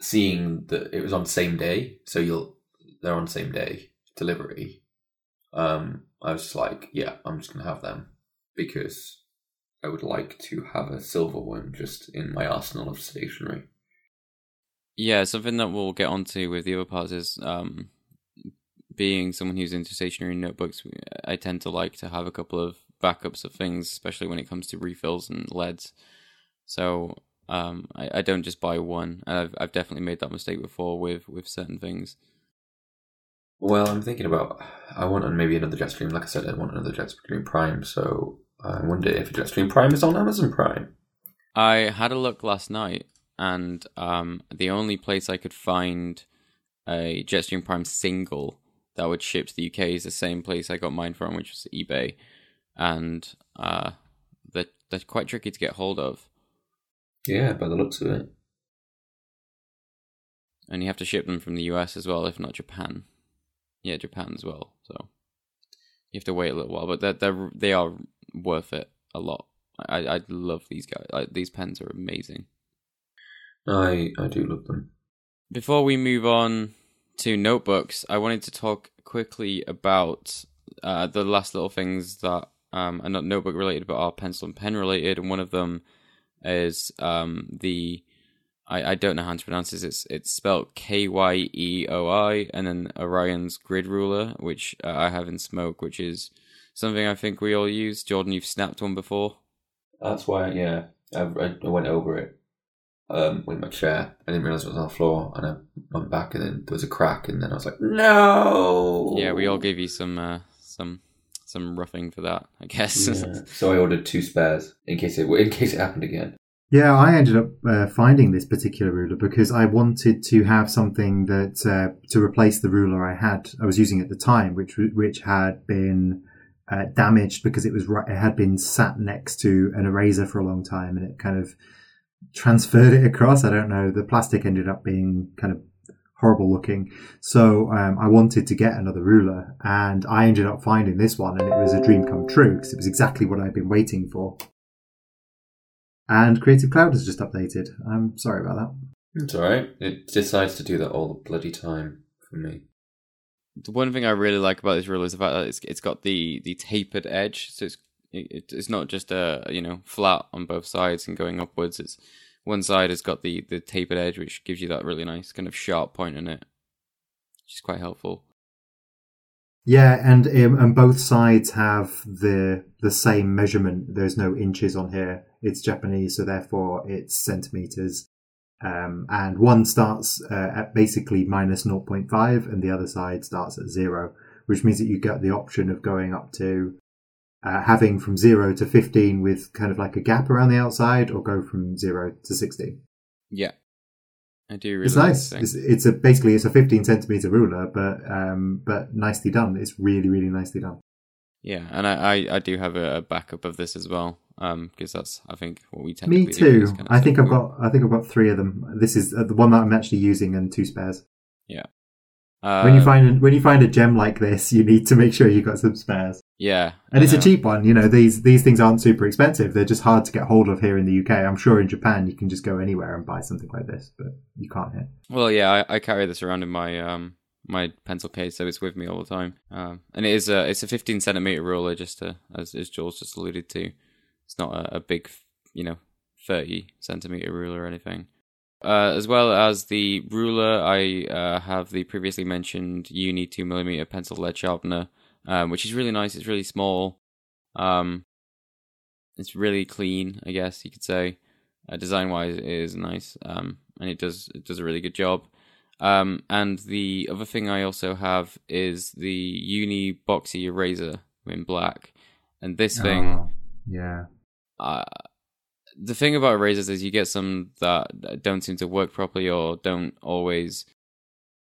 seeing that it was on same day, so you'll they're on same day delivery. Um, I was just like, yeah, I'm just gonna have them because I would like to have a silver one just in my arsenal of stationery. Yeah, something that we'll get onto with the other parts is um, being someone who's into stationary notebooks. I tend to like to have a couple of backups of things, especially when it comes to refills and leads. So um, I, I don't just buy one. And I've I've definitely made that mistake before with with certain things. Well, I'm thinking about I want maybe another Jetstream. Like I said, I want another Jetstream Prime. So I wonder if a Jetstream Prime is on Amazon Prime. I had a look last night, and um, the only place I could find a Jetstream Prime single that would ship to the UK is the same place I got mine from, which was eBay, and uh, they're, they're quite tricky to get hold of, Yeah, by the looks of it. and you have to ship them from the US as well, if not Japan. Yeah, Japan as well. So you have to wait a little while, but they're, they're they are worth it a lot. I I love these guys. I, these pens are amazing. I I do love them. Before we move on to notebooks, I wanted to talk quickly about uh, the last little things that um, are not notebook related, but are pencil and pen related. And one of them is um, the I, I don't know how to pronounce this. It's it's spelled K Y E O I, and then Orion's grid ruler, which uh, I have in Smoke, which is something I think we all use. Jordan, you've snapped one before. That's why, yeah, I, I went over it um, with my chair. I didn't realize it was on the floor, and I went back, and then there was a crack, and then I was like, no. Yeah, we all gave you some uh, some some roughing for that, I guess. Yeah. so I ordered two spares in case it in case it happened again. Yeah, I ended up uh, finding this particular ruler because I wanted to have something that uh, to replace the ruler I had I was using at the time, which which had been uh, damaged because it was it had been sat next to an eraser for a long time, and it kind of transferred it across. I don't know. The plastic ended up being kind of horrible looking. So um, I wanted to get another ruler, and I ended up finding this one, and it was a dream come true because it was exactly what I'd been waiting for. And Creative Cloud has just updated. I'm sorry about that. It's alright. It decides to do that all the bloody time for me. The one thing I really like about this ruler is the fact that it's, it's got the, the tapered edge, so it's it, it's not just a you know flat on both sides and going upwards. It's one side has got the the tapered edge, which gives you that really nice kind of sharp point in it, which is quite helpful. Yeah, and um, and both sides have the the same measurement. There's no inches on here. It's Japanese, so therefore it's centimeters. Um, and one starts uh, at basically minus 0.5, and the other side starts at zero, which means that you get the option of going up to uh, having from zero to 15 with kind of like a gap around the outside, or go from zero to 60. Yeah, I do. Really it's nice. It's, it's, a basically it's a 15 centimeter ruler, but um, but nicely done. It's really really nicely done. Yeah, and I, I, I do have a backup of this as well, um, because that's I think what we tend. Me to too. Kind of I think I've got I think I've got three of them. This is uh, the one that I'm actually using, and two spares. Yeah. Uh, when you find a, when you find a gem like this, you need to make sure you've got some spares. Yeah, and it's a cheap one. You know these these things aren't super expensive. They're just hard to get hold of here in the UK. I'm sure in Japan you can just go anywhere and buy something like this, but you can't here. Well, yeah, I, I carry this around in my um my pencil case, so it's with me all the time. Um, and it is a it's a 15 centimeter ruler, just to, as as Jules just alluded to. It's not a, a big, you know, 30 centimeter ruler or anything. Uh, as well as the ruler, I uh, have the previously mentioned Uni 2mm pencil lead sharpener, um, which is really nice. It's really small. Um, it's really clean, I guess you could say. Uh, design wise, it is nice, um, and it does it does a really good job. Um, and the other thing I also have is the Uni Boxy eraser in black, and this oh, thing, yeah. The thing about erasers is you get some that don't seem to work properly or don't always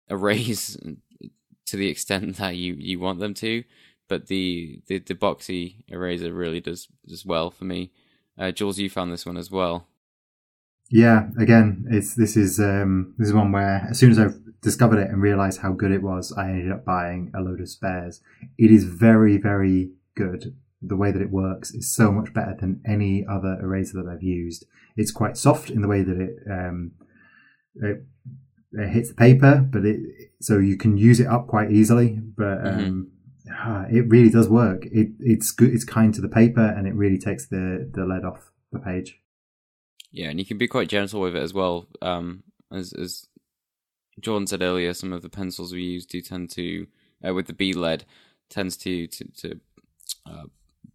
erase to the extent that you, you want them to. But the, the, the boxy eraser really does does well for me. Uh, Jules, you found this one as well. Yeah, again, it's this is um, this is one where as soon as I discovered it and realized how good it was, I ended up buying a load of spares. It is very very good the way that it works is so much better than any other eraser that I've used. It's quite soft in the way that it, um, it, it hits the paper, but it so you can use it up quite easily. But mm-hmm. um, mm-hmm. it really does work. It it's good. It's kind to the paper, and it really takes the the lead off the page. Yeah, and you can be quite gentle with it as well. Um, as as Jordan said earlier, some of the pencils we use do tend to, uh, with the B lead, tends to to, to uh,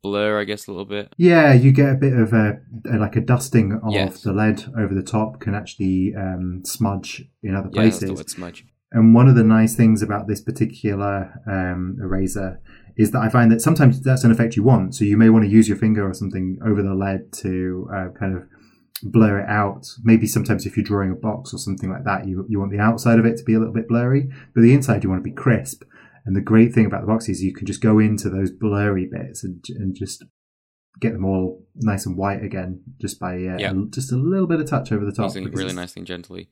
blur, I guess, a little bit. Yeah, you get a bit of a, a like a dusting of yes. the lead over the top can actually um, smudge in other places. Yeah, the smudge. And one of the nice things about this particular um, eraser is that I find that sometimes that's an effect you want. So you may want to use your finger or something over the lead to uh, kind of blur it out. Maybe sometimes if you're drawing a box or something like that, you you want the outside of it to be a little bit blurry, but the inside you want to be crisp. And the great thing about the box is you can just go into those blurry bits and, and just get them all nice and white again just by uh, yeah. just a little bit of touch over the top. Using really nicely and gently.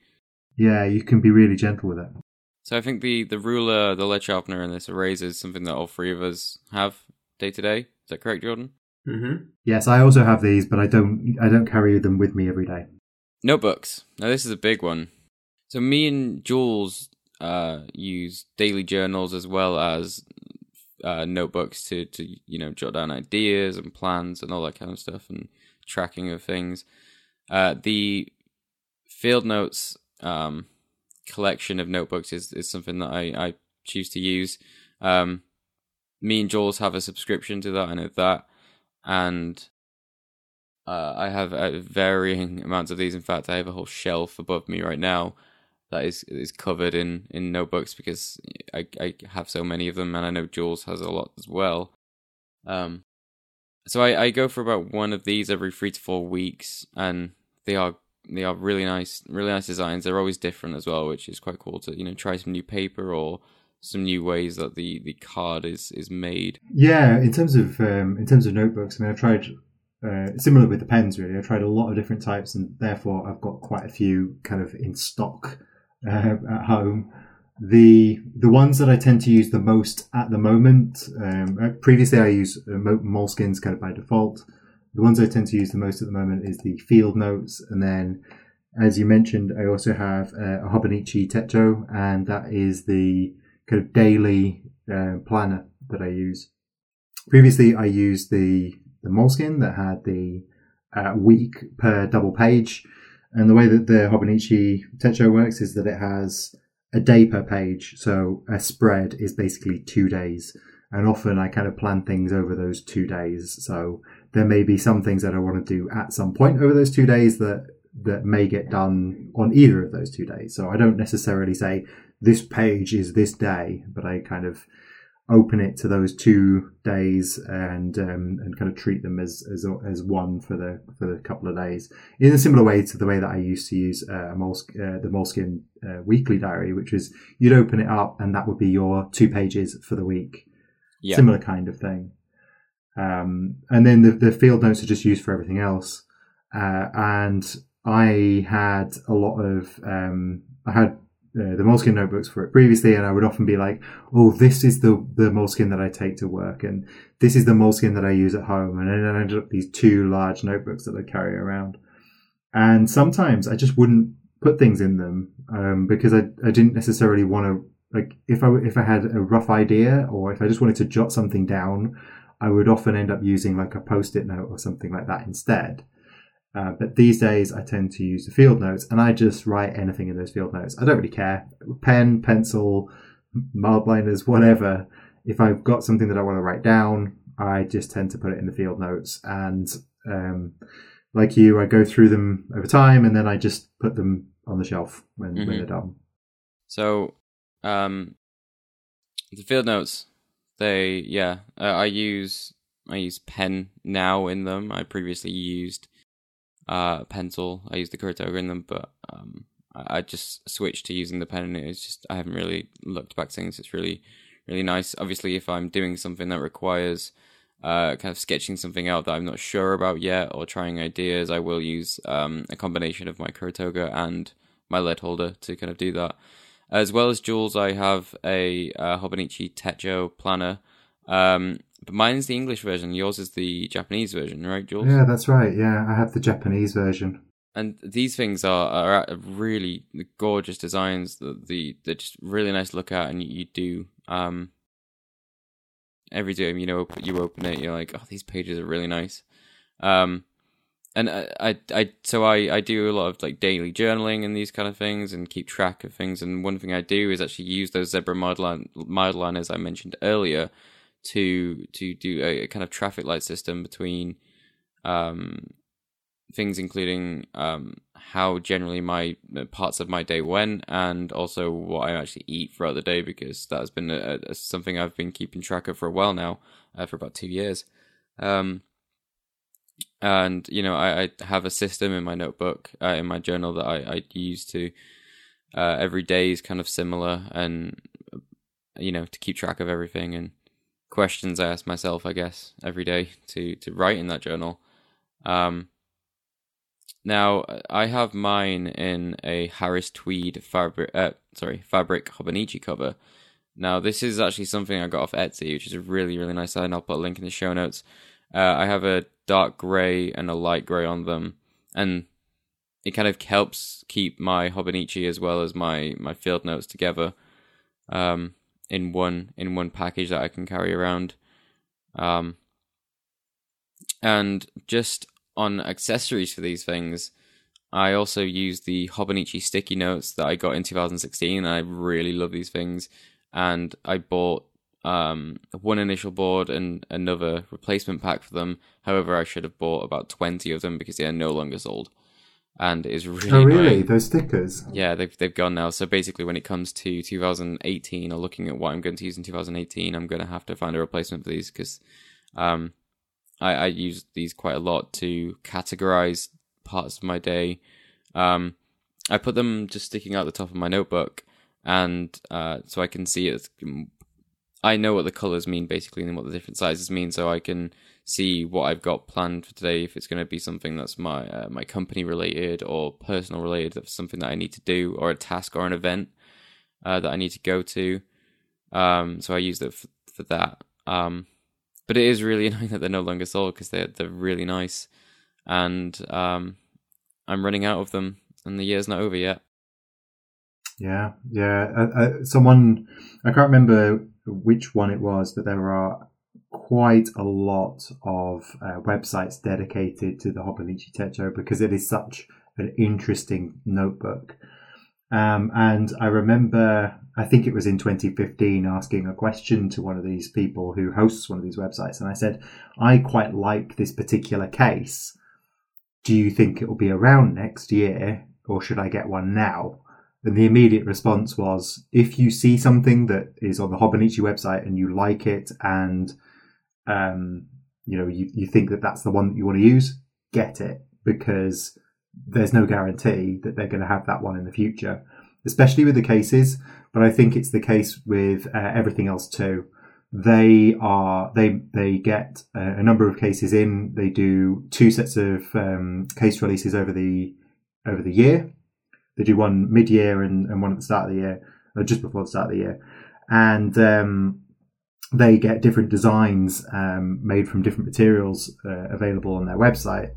Yeah, you can be really gentle with it. So I think the, the ruler, the lead sharpener, and this eraser is something that all three of us have day to day. Is that correct, Jordan? Mm-hmm. Yes, I also have these, but I don't I don't carry them with me every day. notebooks. Now this is a big one. So me and Jules uh, use daily journals as well as uh, notebooks to to you know jot down ideas and plans and all that kind of stuff and tracking of things. Uh, the field notes um, collection of notebooks is, is something that I, I choose to use. Um, me and Jules have a subscription to that. I know that, and uh, I have uh, varying amounts of these. In fact, I have a whole shelf above me right now that is is covered in in notebooks because I I have so many of them, and I know Jules has a lot as well. Um, so I I go for about one of these every three to four weeks, and they are they are really nice, really nice designs. They're always different as well, which is quite cool to you know try some new paper or some new ways that the the card is is made. Yeah, in terms of um, in terms of notebooks, I mean, I tried uh, similar with the pens. Really, I tried a lot of different types, and therefore I've got quite a few kind of in stock uh, at home. The the ones that I tend to use the most at the moment. Um, uh, previously, I use uh, Moleskines kind of by default. The ones I tend to use the most at the moment is the field notes, and then, as you mentioned, I also have uh, a Hobonichi Techo, and that is the kind of daily uh, planner that I use. Previously, I used the the Moleskine that had the uh, week per double page, and the way that the Hobonichi Techo works is that it has a day per page, so a spread is basically two days. And often I kind of plan things over those two days. So there may be some things that I want to do at some point over those two days that that may get done on either of those two days. So I don't necessarily say this page is this day, but I kind of open it to those two days and um, and kind of treat them as, as as one for the for the couple of days in a similar way to the way that I used to use uh, uh, the Moleskine uh, weekly diary, which is you'd open it up and that would be your two pages for the week. Yeah. Similar kind of thing. Um, and then the, the field notes are just used for everything else. Uh, and I had a lot of, um, I had uh, the Moleskine notebooks for it previously, and I would often be like, "Oh, this is the the Moleskine that I take to work, and this is the Moleskine that I use at home." And then I ended up these two large notebooks that I carry around. And sometimes I just wouldn't put things in them um, because I I didn't necessarily want to like if I if I had a rough idea or if I just wanted to jot something down, I would often end up using like a post-it note or something like that instead. Uh, but these days I tend to use the field notes and I just write anything in those field notes. I don't really care. Pen, pencil, mild liners, whatever. If I've got something that I want to write down, I just tend to put it in the field notes. And um, like you, I go through them over time and then I just put them on the shelf when, mm-hmm. when they're done. So, um, the field notes, they yeah, uh, I use I use pen now in them. I previously used uh pencil. I use the in them, but um I, I just switched to using the pen, and it's just I haven't really looked back since. It's really really nice. Obviously, if I'm doing something that requires uh, kind of sketching something out that I'm not sure about yet or trying ideas, I will use um, a combination of my Kuru Toga and my lead holder to kind of do that. As well as Jules, I have a uh, Hobonichi Techo planner. Um, but mine's the English version. Yours is the Japanese version, right, Jules? Yeah, that's right. Yeah, I have the Japanese version. And these things are, are really gorgeous designs. The, the they're just really nice to look at, and you, you do um, every time you know you open it, you're like, oh, these pages are really nice. Um, and I, I, I, so I, I do a lot of like daily journaling and these kind of things and keep track of things. And one thing I do is actually use those zebra mild, mild liners I mentioned earlier to to do a, a kind of traffic light system between um, things, including um, how generally my parts of my day went, and also what I actually eat throughout the day, because that has been a, a, something I've been keeping track of for a while now, uh, for about two years. Um, and you know I, I have a system in my notebook uh, in my journal that I, I use to uh, every day is kind of similar and you know to keep track of everything and questions I ask myself I guess every day to to write in that journal. Um now I have mine in a Harris Tweed fabric uh, sorry fabric Hobonichi cover. Now this is actually something I got off Etsy which is a really really nice and I'll put a link in the show notes. Uh, I have a dark gray and a light gray on them, and it kind of helps keep my Hobonichi as well as my my field notes together. Um, in one in one package that I can carry around. Um, and just on accessories for these things, I also use the Hobonichi sticky notes that I got in 2016. And I really love these things, and I bought um, one initial board and another replacement pack for them. However, I should have bought about 20 of them because they are no longer sold and it's really oh, really? annoying. Those stickers? Yeah, they've they've gone now. So basically, when it comes to 2018 or looking at what I'm going to use in 2018, I'm going to have to find a replacement for these because um, I, I use these quite a lot to categorize parts of my day. Um, I put them just sticking out the top of my notebook, and uh, so I can see it. I know what the colors mean basically, and what the different sizes mean, so I can see what I've got planned for today. If it's going to be something that's my uh, my company related or personal related, if something that I need to do, or a task or an event uh, that I need to go to. Um, so I use it for, for that. Um, but it is really annoying that they're no longer sold because they're they're really nice, and um, I'm running out of them, and the year's not over yet. Yeah, yeah. Uh, uh, someone, I can't remember which one it was, but there are quite a lot of uh, websites dedicated to the Hobonichi Techo because it is such an interesting notebook. Um, and I remember, I think it was in 2015, asking a question to one of these people who hosts one of these websites. And I said, I quite like this particular case. Do you think it will be around next year or should I get one now? And the immediate response was, if you see something that is on the Hobonichi website and you like it and um, you know, you, you think that that's the one that you want to use, get it because there's no guarantee that they're going to have that one in the future, especially with the cases. But I think it's the case with uh, everything else too. They are they they get a, a number of cases in. They do two sets of um, case releases over the over the year. They do one mid year and, and one at the start of the year, or just before the start of the year. And um, they get different designs um, made from different materials uh, available on their website,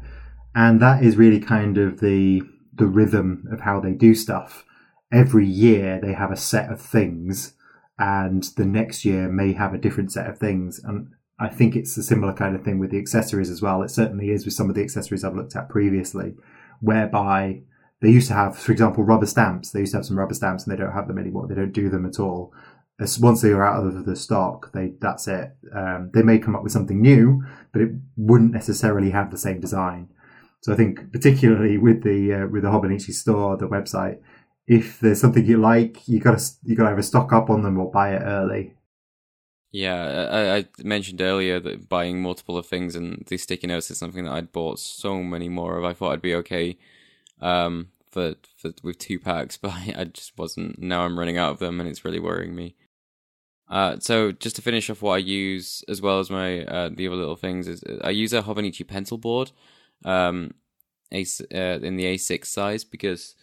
and that is really kind of the the rhythm of how they do stuff. Every year they have a set of things, and the next year may have a different set of things. And I think it's a similar kind of thing with the accessories as well. It certainly is with some of the accessories I've looked at previously, whereby they used to have, for example, rubber stamps. They used to have some rubber stamps, and they don't have them anymore. They don't do them at all once they are out of the stock, they that's it. Um, they may come up with something new, but it wouldn't necessarily have the same design. So I think, particularly with the uh, with the Hobonichi store, the website, if there's something you like, you gotta you gotta either stock up on them or buy it early. Yeah, I, I mentioned earlier that buying multiple of things and these sticky notes is something that I'd bought so many more of. I thought I'd be okay um, for, for with two packs, but I just wasn't. Now I'm running out of them, and it's really worrying me. Uh, so just to finish off what I use as well as my uh, the other little things is I use a Hobonichi pencil board, um, a, uh, in the A6 size because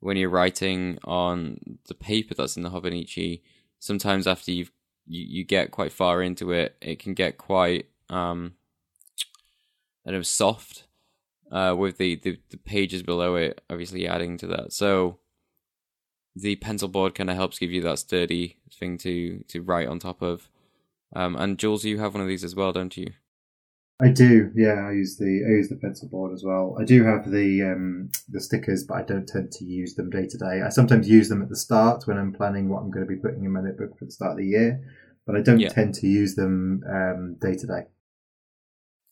when you're writing on the paper that's in the Hobonichi, sometimes after you've you, you get quite far into it, it can get quite um, I know soft uh, with the, the the pages below it, obviously adding to that. So the pencil board kind of helps give you that sturdy thing to to write on top of. Um, and Jules, you have one of these as well, don't you? I do. Yeah, I use the I use the pencil board as well. I do have the um, the stickers, but I don't tend to use them day to day. I sometimes use them at the start when I'm planning what I'm going to be putting in my notebook for the start of the year, but I don't yeah. tend to use them um, day to day.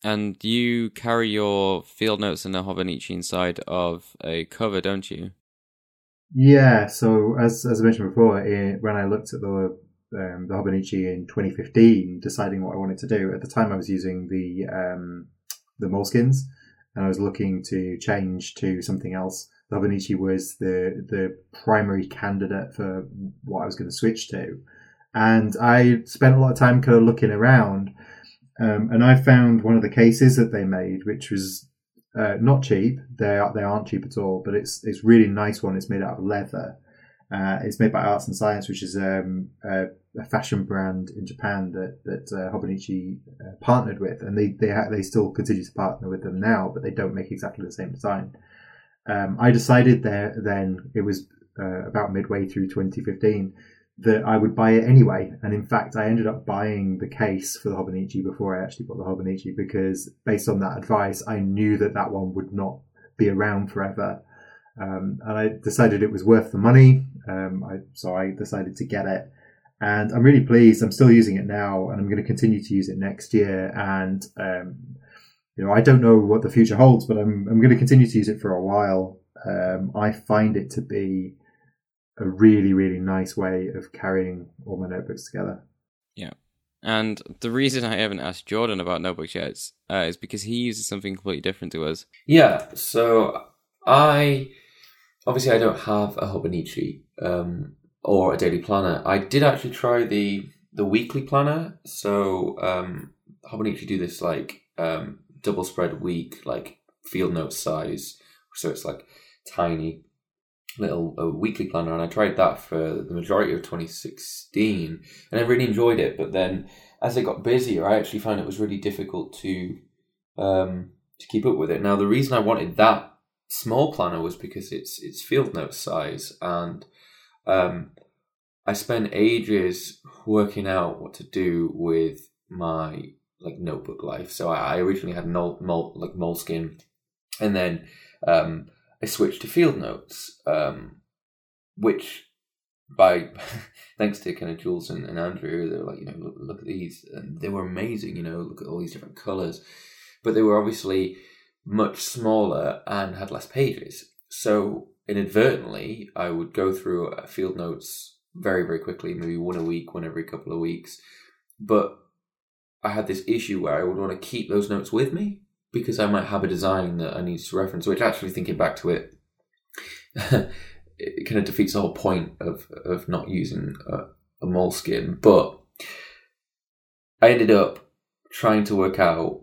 And you carry your field notes in a Hobonichi inside of a cover, don't you? Yeah, so as as I mentioned before, eh, when I looked at the um, the Hobonichi in 2015, deciding what I wanted to do, at the time I was using the um, the Moleskines, and I was looking to change to something else. The Hobonichi was the the primary candidate for what I was going to switch to, and I spent a lot of time kind of looking around, um, and I found one of the cases that they made, which was uh, not cheap. They are, they aren't cheap at all, but it's it's really nice one. It's made out of leather. Uh, it's made by Arts and Science, which is um, a, a, fashion brand in Japan that that uh, Hobonichi uh, partnered with, and they they ha- they still continue to partner with them now, but they don't make exactly the same design. Um, I decided there then it was uh, about midway through 2015 that I would buy it anyway. And in fact, I ended up buying the case for the Hobonichi before I actually bought the Hobonichi because based on that advice, I knew that that one would not be around forever. Um, and I decided it was worth the money. Um, I, so I decided to get it. And I'm really pleased. I'm still using it now and I'm going to continue to use it next year. And, um, you know, I don't know what the future holds, but I'm, I'm going to continue to use it for a while. Um, I find it to be a really, really nice way of carrying all my notebooks together. Yeah. And the reason I haven't asked Jordan about notebooks yet is, uh, is because he uses something completely different to us. Yeah, so I obviously I don't have a Hobonichi um, or a daily planner. I did actually try the the weekly planner. So um, Hobonichi do this like um, double spread week, like field note size. So it's like tiny little a weekly planner, and I tried that for the majority of 2016, and I really enjoyed it. But then, as it got busier, I actually found it was really difficult to um, to keep up with it. Now, the reason I wanted that small planner was because it's it's field note size, and um, I spent ages working out what to do with my like notebook life. So I, I originally had mol, mol, like Moleskine, and then um, I switched to field notes, um, which by thanks to kind of Jules and, and Andrew, they were like, you know, look, look, at these, and they were amazing. You know, look at all these different colors, but they were obviously much smaller and had less pages. So inadvertently, I would go through field notes very very quickly, maybe one a week, one every couple of weeks, but I had this issue where I would want to keep those notes with me because I might have a design that I need to reference, which actually thinking back to it, it kind of defeats the whole point of, of not using a, a Moleskine. But I ended up trying to work out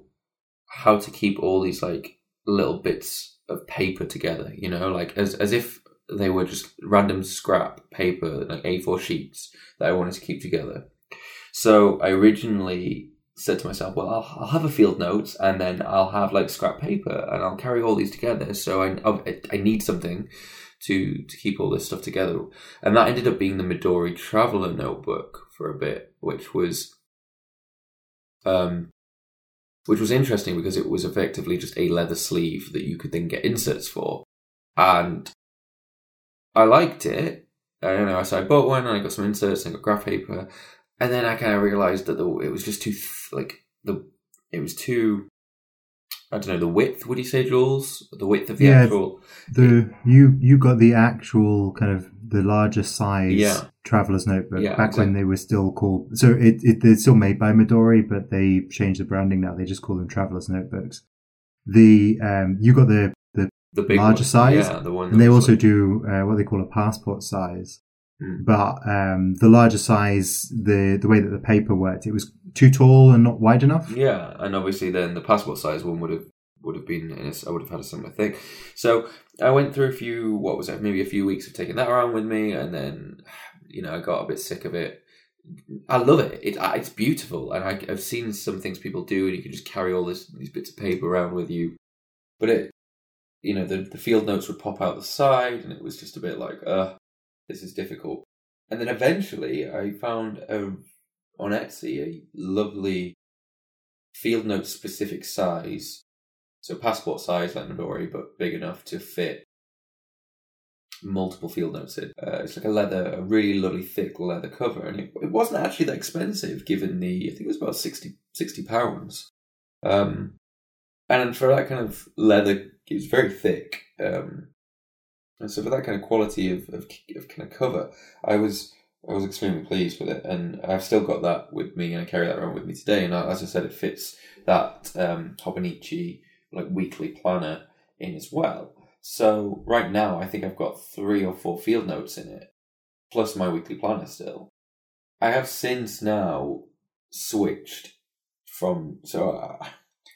how to keep all these like little bits of paper together, you know, like as, as if they were just random scrap paper, like A4 sheets that I wanted to keep together. So I originally said to myself, well, I'll, I'll, have a field notes and then I'll have like scrap paper and I'll carry all these together. So I, I need something to to keep all this stuff together. And that ended up being the Midori Traveler notebook for a bit, which was um which was interesting because it was effectively just a leather sleeve that you could then get inserts for. And I liked it. I don't know, so I bought one and I got some inserts and got graph paper and then I kind of realized that the, it was just too th- like the it was too I don't know the width. Would you say, Jules? The width of the Yeah, actual The you you got the actual kind of the larger size Yeah. traveler's notebook Yeah, back when they were still called. So it, it they're still made by Midori, but they changed the branding now. They just call them traveler's notebooks. The um you got the the the larger one. size, Yeah, the one. and they also like- do uh, what they call a passport size. Hmm. But um, the larger size, the the way that the paper worked, it was too tall and not wide enough. Yeah, and obviously then the passport size one would have would have been in a, I would have had a similar thing. So I went through a few what was it maybe a few weeks of taking that around with me, and then you know I got a bit sick of it. I love it. it it's beautiful, and I, I've seen some things people do, and you can just carry all this these bits of paper around with you. But it, you know, the the field notes would pop out the side, and it was just a bit like, uh, this is difficult. And then eventually, I found a on Etsy a lovely field note specific size. So passport size like Midori, but big enough to fit multiple field notes in. Uh, it's like a leather, a really lovely thick leather cover, and it, it wasn't actually that expensive given the I think it was about 60, 60 pounds. Um, and for that kind of leather, it's very thick. Um, and so for that kind of quality of, of, of kind of cover, I was I was extremely pleased with it, and I've still got that with me, and I carry that around with me today. And as I said, it fits that um, like weekly planner in as well. So right now, I think I've got three or four field notes in it, plus my weekly planner still. I have since now switched from so uh,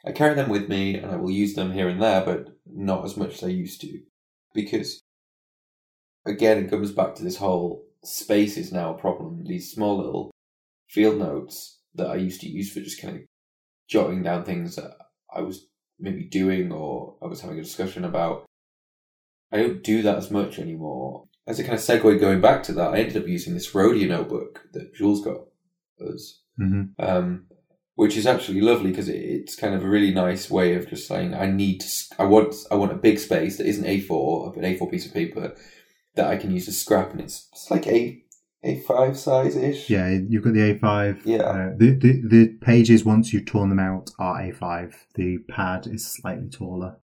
I carry them with me, and I will use them here and there, but not as much as I used to, because again, it comes back to this whole space is now a problem. These small little field notes that I used to use for just kind of jotting down things that I was maybe doing or I was having a discussion about. I don't do that as much anymore. As a kind of segue going back to that, I ended up using this Rhodia notebook that Jules got us, hmm um, which is actually lovely because it, it's kind of a really nice way of just saying I need to, I want, I want a big space that isn't A4, an A4 piece of paper that I can use to scrap, and it's, it's like A A5 size ish. Yeah, you've got the A5. Yeah. Uh, the, the the pages once you've torn them out are A5. The pad is slightly taller.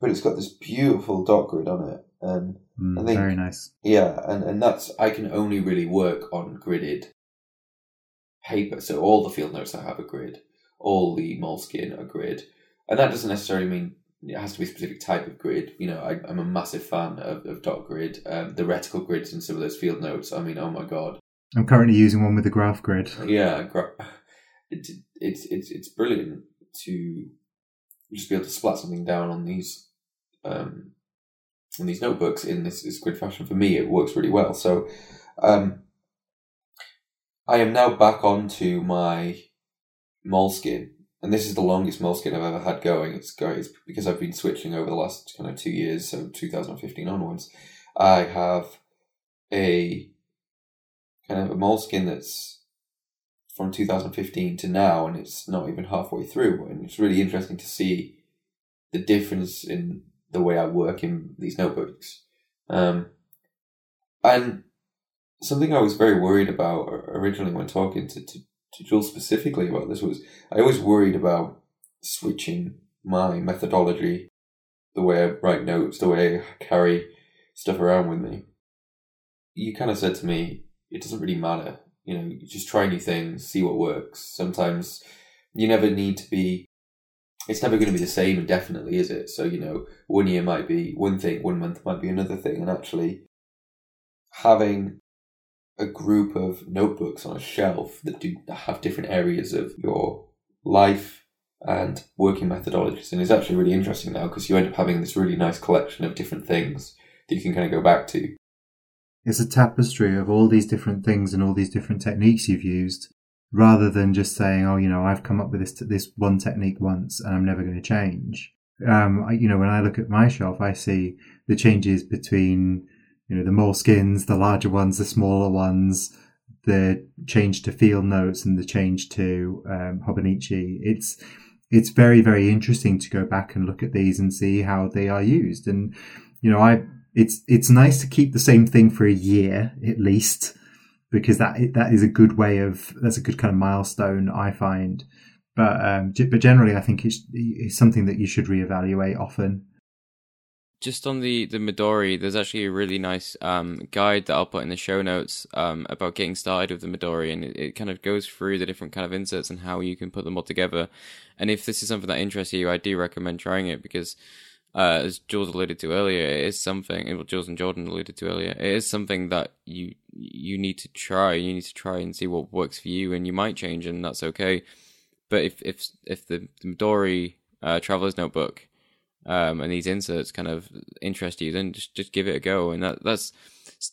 but it's got this beautiful dot grid on it, and Mm, I think- very nice. Yeah, and, and that's I can only really work on gridded paper. So all the field notes I have a grid, all the Moleskine are grid, and that doesn't necessarily mean it has to be a specific type of grid. You know, I, I'm a massive fan of, of dot grid. Um, the reticle grids in some of those field notes. I mean, oh my god, I'm currently using one with the graph grid. yeah, gra- it, it's it's it's brilliant to just be able to splat something down on these um, on these notebooks in this, this grid fashion. For me, it works really well. So um, I am now back onto my Moleskine, and this is the longest Moleskine I've ever had going. It's going it's because I've been switching over the last kind of two years, so 2015 onwards. I have a kind of a Moleskine that's from 2015 to now, and it's not even halfway through. And it's really interesting to see the difference in the way I work in these notebooks. Um, and something I was very worried about originally when talking to, to, to Jules specifically about this was I always worried about switching my methodology, the way I write notes, the way I carry stuff around with me. You kind of said to me, it doesn't really matter. You know, you just try new things, see what works. Sometimes you never need to be, it's never going to be the same indefinitely, is it? So, you know, one year might be one thing, one month might be another thing. And actually, having a group of notebooks on a shelf that do have different areas of your life and working methodologies and it's actually really interesting now because you end up having this really nice collection of different things that you can kind of go back to. It's a tapestry of all these different things and all these different techniques you've used, rather than just saying, "Oh, you know, I've come up with this this one technique once and I'm never going to change." Um, you know, when I look at my shelf, I see the changes between you know the Moleskines, the larger ones, the smaller ones, the change to field notes, and the change to um, Hobonichi. It's it's very very interesting to go back and look at these and see how they are used. And you know, I it's it's nice to keep the same thing for a year at least because that that is a good way of that's a good kind of milestone I find. But um, but generally, I think it's, it's something that you should reevaluate often. Just on the the Midori, there's actually a really nice um, guide that I'll put in the show notes um, about getting started with the Midori, and it, it kind of goes through the different kind of inserts and how you can put them all together. And if this is something that interests you, I do recommend trying it because, uh, as Jules alluded to earlier, it is something. Well, Jules and Jordan alluded to earlier, it is something that you you need to try. You need to try and see what works for you, and you might change, and that's okay. But if if if the, the Midori uh, Traveler's Notebook um, and these inserts kind of interest you, then just just give it a go. And that that's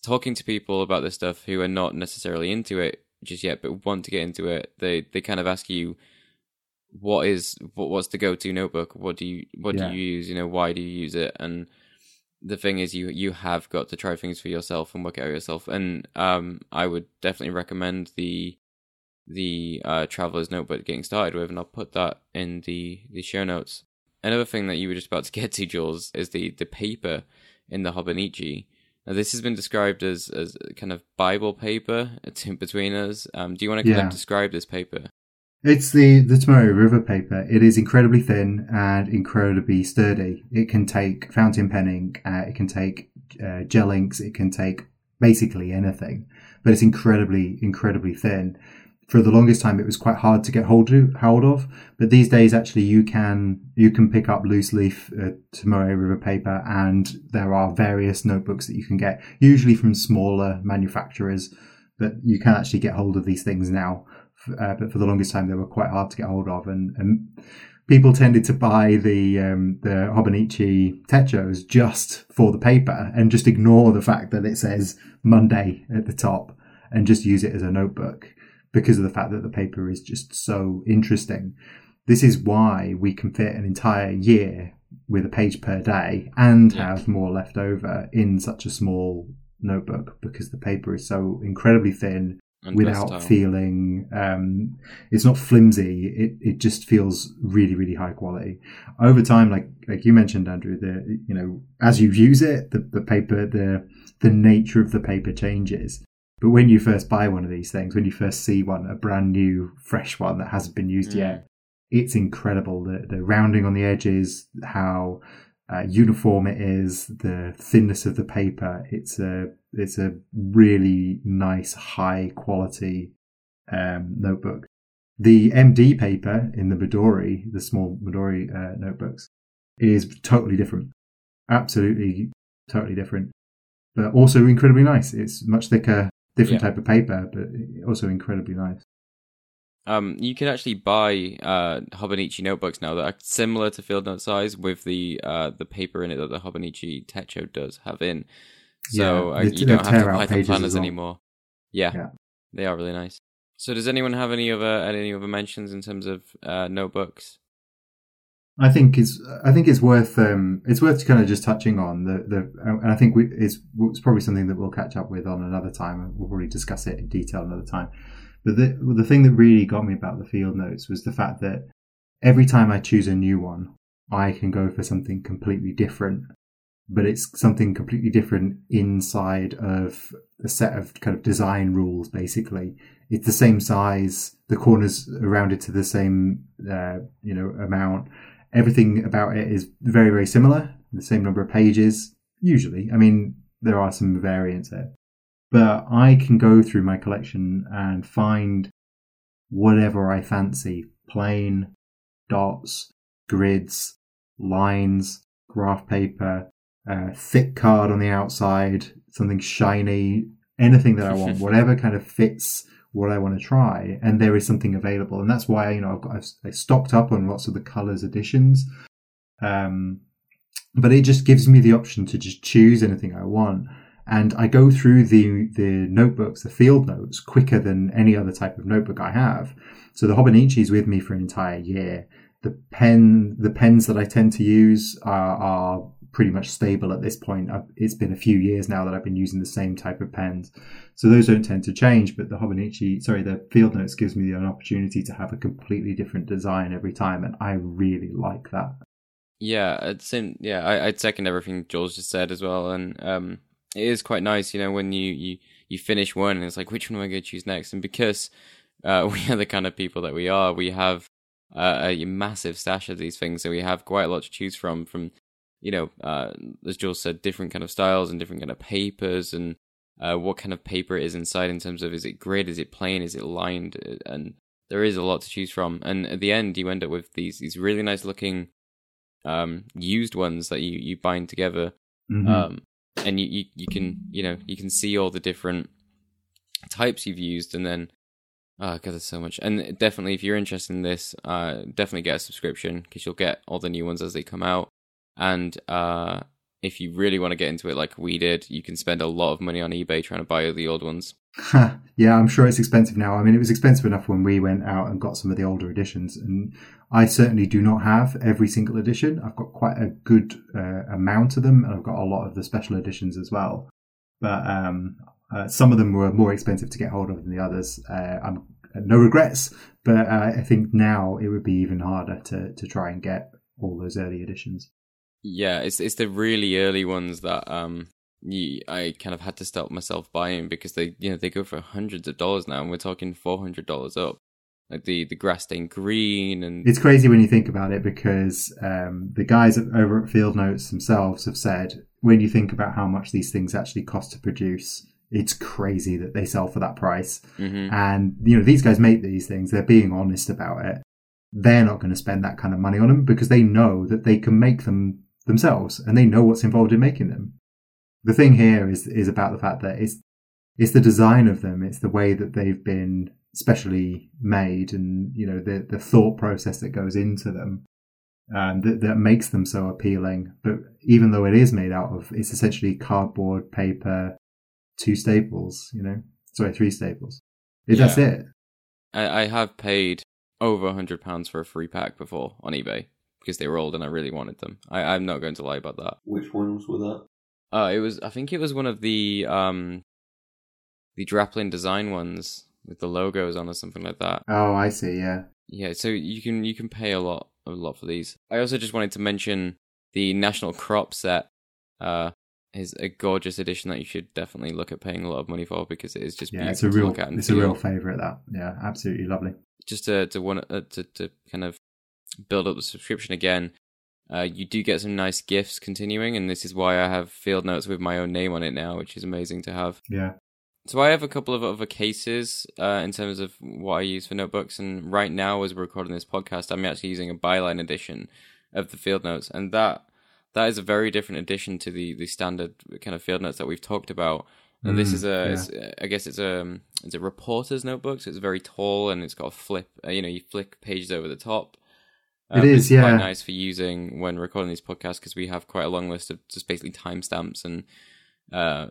talking to people about this stuff who are not necessarily into it just yet, but want to get into it. They they kind of ask you, what is what what's the go to notebook? What do you what Yeah. do you use? You know, why do you use it? And the thing is, you you have got to try things for yourself and work it out yourself. And um, I would definitely recommend the the uh, traveler's notebook getting started with, and I'll put that in the the show notes. Another thing that you were just about to get to, Jules, is the the paper in the Hobonichi. Now, this has been described as as kind of Bible paper between us. Um, do you want to kind Yeah. of describe this paper? It's the the Tomoe River paper. It is incredibly thin and incredibly sturdy. It can take fountain pen ink. Uh, it can take uh, gel inks. It can take basically anything, but it's incredibly incredibly thin. For the longest time, it was quite hard to get hold of, hold of. But these days, actually, you can you can pick up loose leaf uh, Tomoe River paper, and there are various notebooks that you can get, usually from smaller manufacturers. But you can actually get hold of these things now uh, but for the longest time they were quite hard to get hold of, and, and people tended to buy the um, the Hobonichi Techos just for the paper and just ignore the fact that it says Monday at the top and just use it as a notebook because of the fact that the paper is just so interesting. This is why we can fit an entire year with a page per day and Yeah. have more left over in such a small notebook because the paper is so incredibly thin And without versatile. feeling um, it's not flimsy. It it just feels really really high quality. Over time, like like you mentioned, Andrew, the you know as you use it, the, the paper the the nature of the paper changes. But when you first buy one of these things, when you first see one, a brand new fresh one that hasn't been used Mm. yet, it's incredible. The the rounding on the edges, how uh, uniform it is, the thinness of the paper. It's a it's a really nice, high quality um, notebook. The MD paper in the Midori, the small Midori uh, notebooks, is totally different. Absolutely, totally different, but also incredibly nice. It's much thicker, different Yeah. type of paper, but also incredibly nice. Um, you can actually buy uh, Hobonichi notebooks now that are similar to Field Note size with the uh, the paper in it that the Hobonichi Techo does have in. So Yeah, uh, you don't have to buy the planners well. anymore. Yeah, Yeah. they are really nice. So does anyone have any other any other mentions in terms of uh, notebooks? I think it's I think it's worth um, it's worth kind of just touching on the the and I think we, it's it's probably something that we'll catch up with on another time and we'll probably discuss it in detail another time. But the the thing that really got me about the field notes was the fact that every time I choose a new one, I can go for something completely different. But it's something completely different inside of a set of kind of design rules. Basically, it's the same size, the corners are rounded to the same uh, you know amount everything about it is very very similar the same number of pages usually. I mean there are some variants there. But i can go through my collection and find whatever i fancy. Plain dots grids lines graph paper uh, thick card on the outside something shiny anything that i want whatever kind of fits what I want to try, and there is something available, and that's why you know I've got I've, I stocked up on lots of the colors editions, um, but it just gives me the option to just choose anything I want, and I go through the the notebooks, the field notes, quicker than any other type of notebook I have. So the Hobonichi is with me for an entire year. The pen, the pens that I tend to use are, are pretty much stable at this point. I've, it's been a few years now that I've been using the same type of pens. So those don't tend to change, but the Hobonichi, sorry, the Field Notes gives me an opportunity to have a completely different design every time, and I really like that. Yeah, it's in, yeah, I, I'd second everything Jules just said as well, and um, it is quite nice, you know, when you you you finish one and it's like, which one am I going to choose next? And because uh, we are the kind of people that we are, we have uh, a massive stash of these things, so we have quite a lot to choose from. From you know, uh, as Jules said, different kind of styles and different kind of papers and uh, what kind of paper it is inside in terms of is it grid, is it plain, is it lined, and there is a lot to choose from. And at the end, you end up with these these really nice looking um, used ones that you you bind together, Mhm. um, and you, you you can you know you can see all the different types you've used, and then oh god, there's so much. And definitely, if you're interested in this, uh, definitely get a subscription because you'll get all the new ones as they come out. And uh, if you really want to get into it, like we did, you can spend a lot of money on eBay trying to buy the old ones. yeah, I'm sure it's expensive now. I mean, it was expensive enough when we went out and got some of the older editions, and I certainly do not have every single edition. I've got quite a good uh, amount of them, and I've got a lot of the special editions as well. But um, uh, some of them were more expensive to get hold of than the others. Uh, I'm no regrets, but uh, I think now it would be even harder to to try and get all those early editions. Yeah, it's it's the really early ones that um you, I kind of had to stop myself buying because they you know they go for hundreds of dollars now, and we're talking four hundred dollars up. Like the the grass stained green and It's crazy when you think about it because um, the guys over at Field Notes themselves have said when you think about how much these things actually cost to produce, it's crazy that they sell for that price. Mhm. And you know these guys make these things; they're being honest about it. They're not going to spend that kind of money on them because they know that they can make them themselves, and they know what's involved in making them. The thing here is is about the fact that it's it's the design of them, it's the way that they've been specially made, and you know the the thought process that goes into them um, that that makes them so appealing. But even though it is made out of, it's essentially cardboard, paper, two staples. You know, sorry, three staples. That's Yeah. it. I, I have paid over a hundred pounds for a free pack before on eBay. Because they were old and I really wanted them. I, I'm not going to lie about that. Which ones were that? Uh, it was I think it was one of the um, the Draplin design ones with the logos on or something like that. Oh, I see. Yeah. Yeah, so you can you can pay a lot a lot for these. I also just wanted to mention the National Crop set. Uh, is a gorgeous edition that you should definitely look at paying a lot of money for because it is just Yeah, it's beautiful a to real, look at and it's a real favorite. That, yeah, absolutely lovely. just to to want uh, to to kind of build up the subscription again. Uh, you do get some nice gifts continuing, and this is why I have field notes with my own name on it now, which is amazing to have. Yeah. So I have a couple of other cases uh, in terms of what I use for notebooks, and right now, as we're recording this podcast, I'm actually using a byline edition of the field notes, and that that is a very different edition to the the standard kind of field notes that we've talked about. And this Mm, is a, yeah. it's, uh, I guess it's a it's a reporter's notebook, so it's very tall and it's got a flip. Uh, you know, you flick pages over the top. It but is, it's quite nice for using when recording these podcasts because we have quite a long list of just basically timestamps and uh,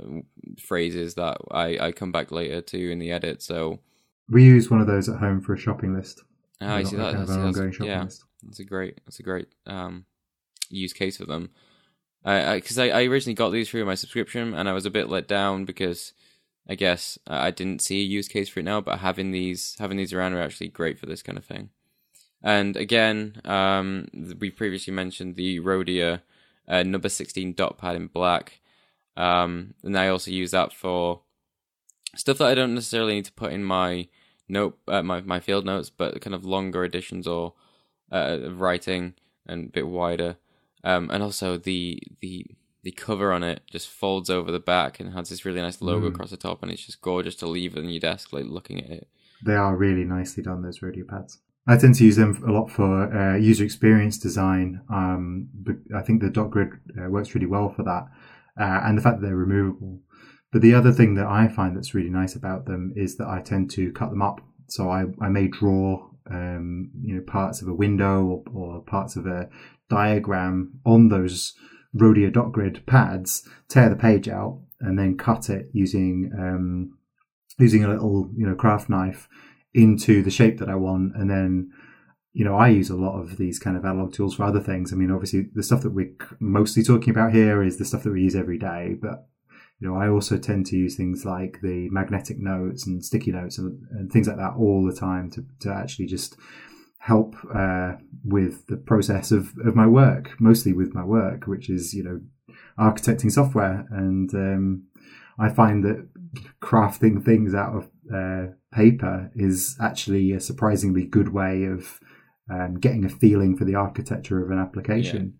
phrases that I, I come back later to in the edit. So We use one of those at home for a shopping list. ah, I see that. kind of I an ongoing shopping yeah, list. that's a great that's a great um, use case for them. Because I, I, originally got these through my subscription and I was a bit let down because I guess I didn't see a use case for it now. But having these having these around are actually great for this kind of thing. And again, um, we previously mentioned the Rhodia uh, number sixteen dot pad in black, um, and I also use that for stuff that I don't necessarily need to put in my note uh, my my field notes, but kind of longer editions or uh, writing and a bit wider. Um, and also the the the cover on it just folds over the back and has this really nice logo Mm. across the top, and it's just gorgeous to leave it on your desk, like looking at it. They are really nicely done, those Rhodia pads. I tend to use them a lot for uh, user experience design. Um, but I think the dot grid uh, works really well for that, uh, and the fact that they're removable. But the other thing that I find that's really nice about them is that I tend to cut them up. So I, I may draw, um, you know, parts of a window or, or parts of a diagram on those Rhodia dot grid pads, tear the page out, and then cut it using um, using a little you know craft knife into the shape that I want, and then you know I use a lot of these kind of analog tools for other things. I mean, obviously the stuff that we're mostly talking about here is the stuff that we use every day, but you know I also tend to use things like the magnetic notes and sticky notes and, and things like that all the time to to actually just help uh, with the process of, of my work, mostly with my work, which is you know architecting software, and um, I find that crafting things out of uh, paper is actually a surprisingly good way of um, getting a feeling for the architecture of an application.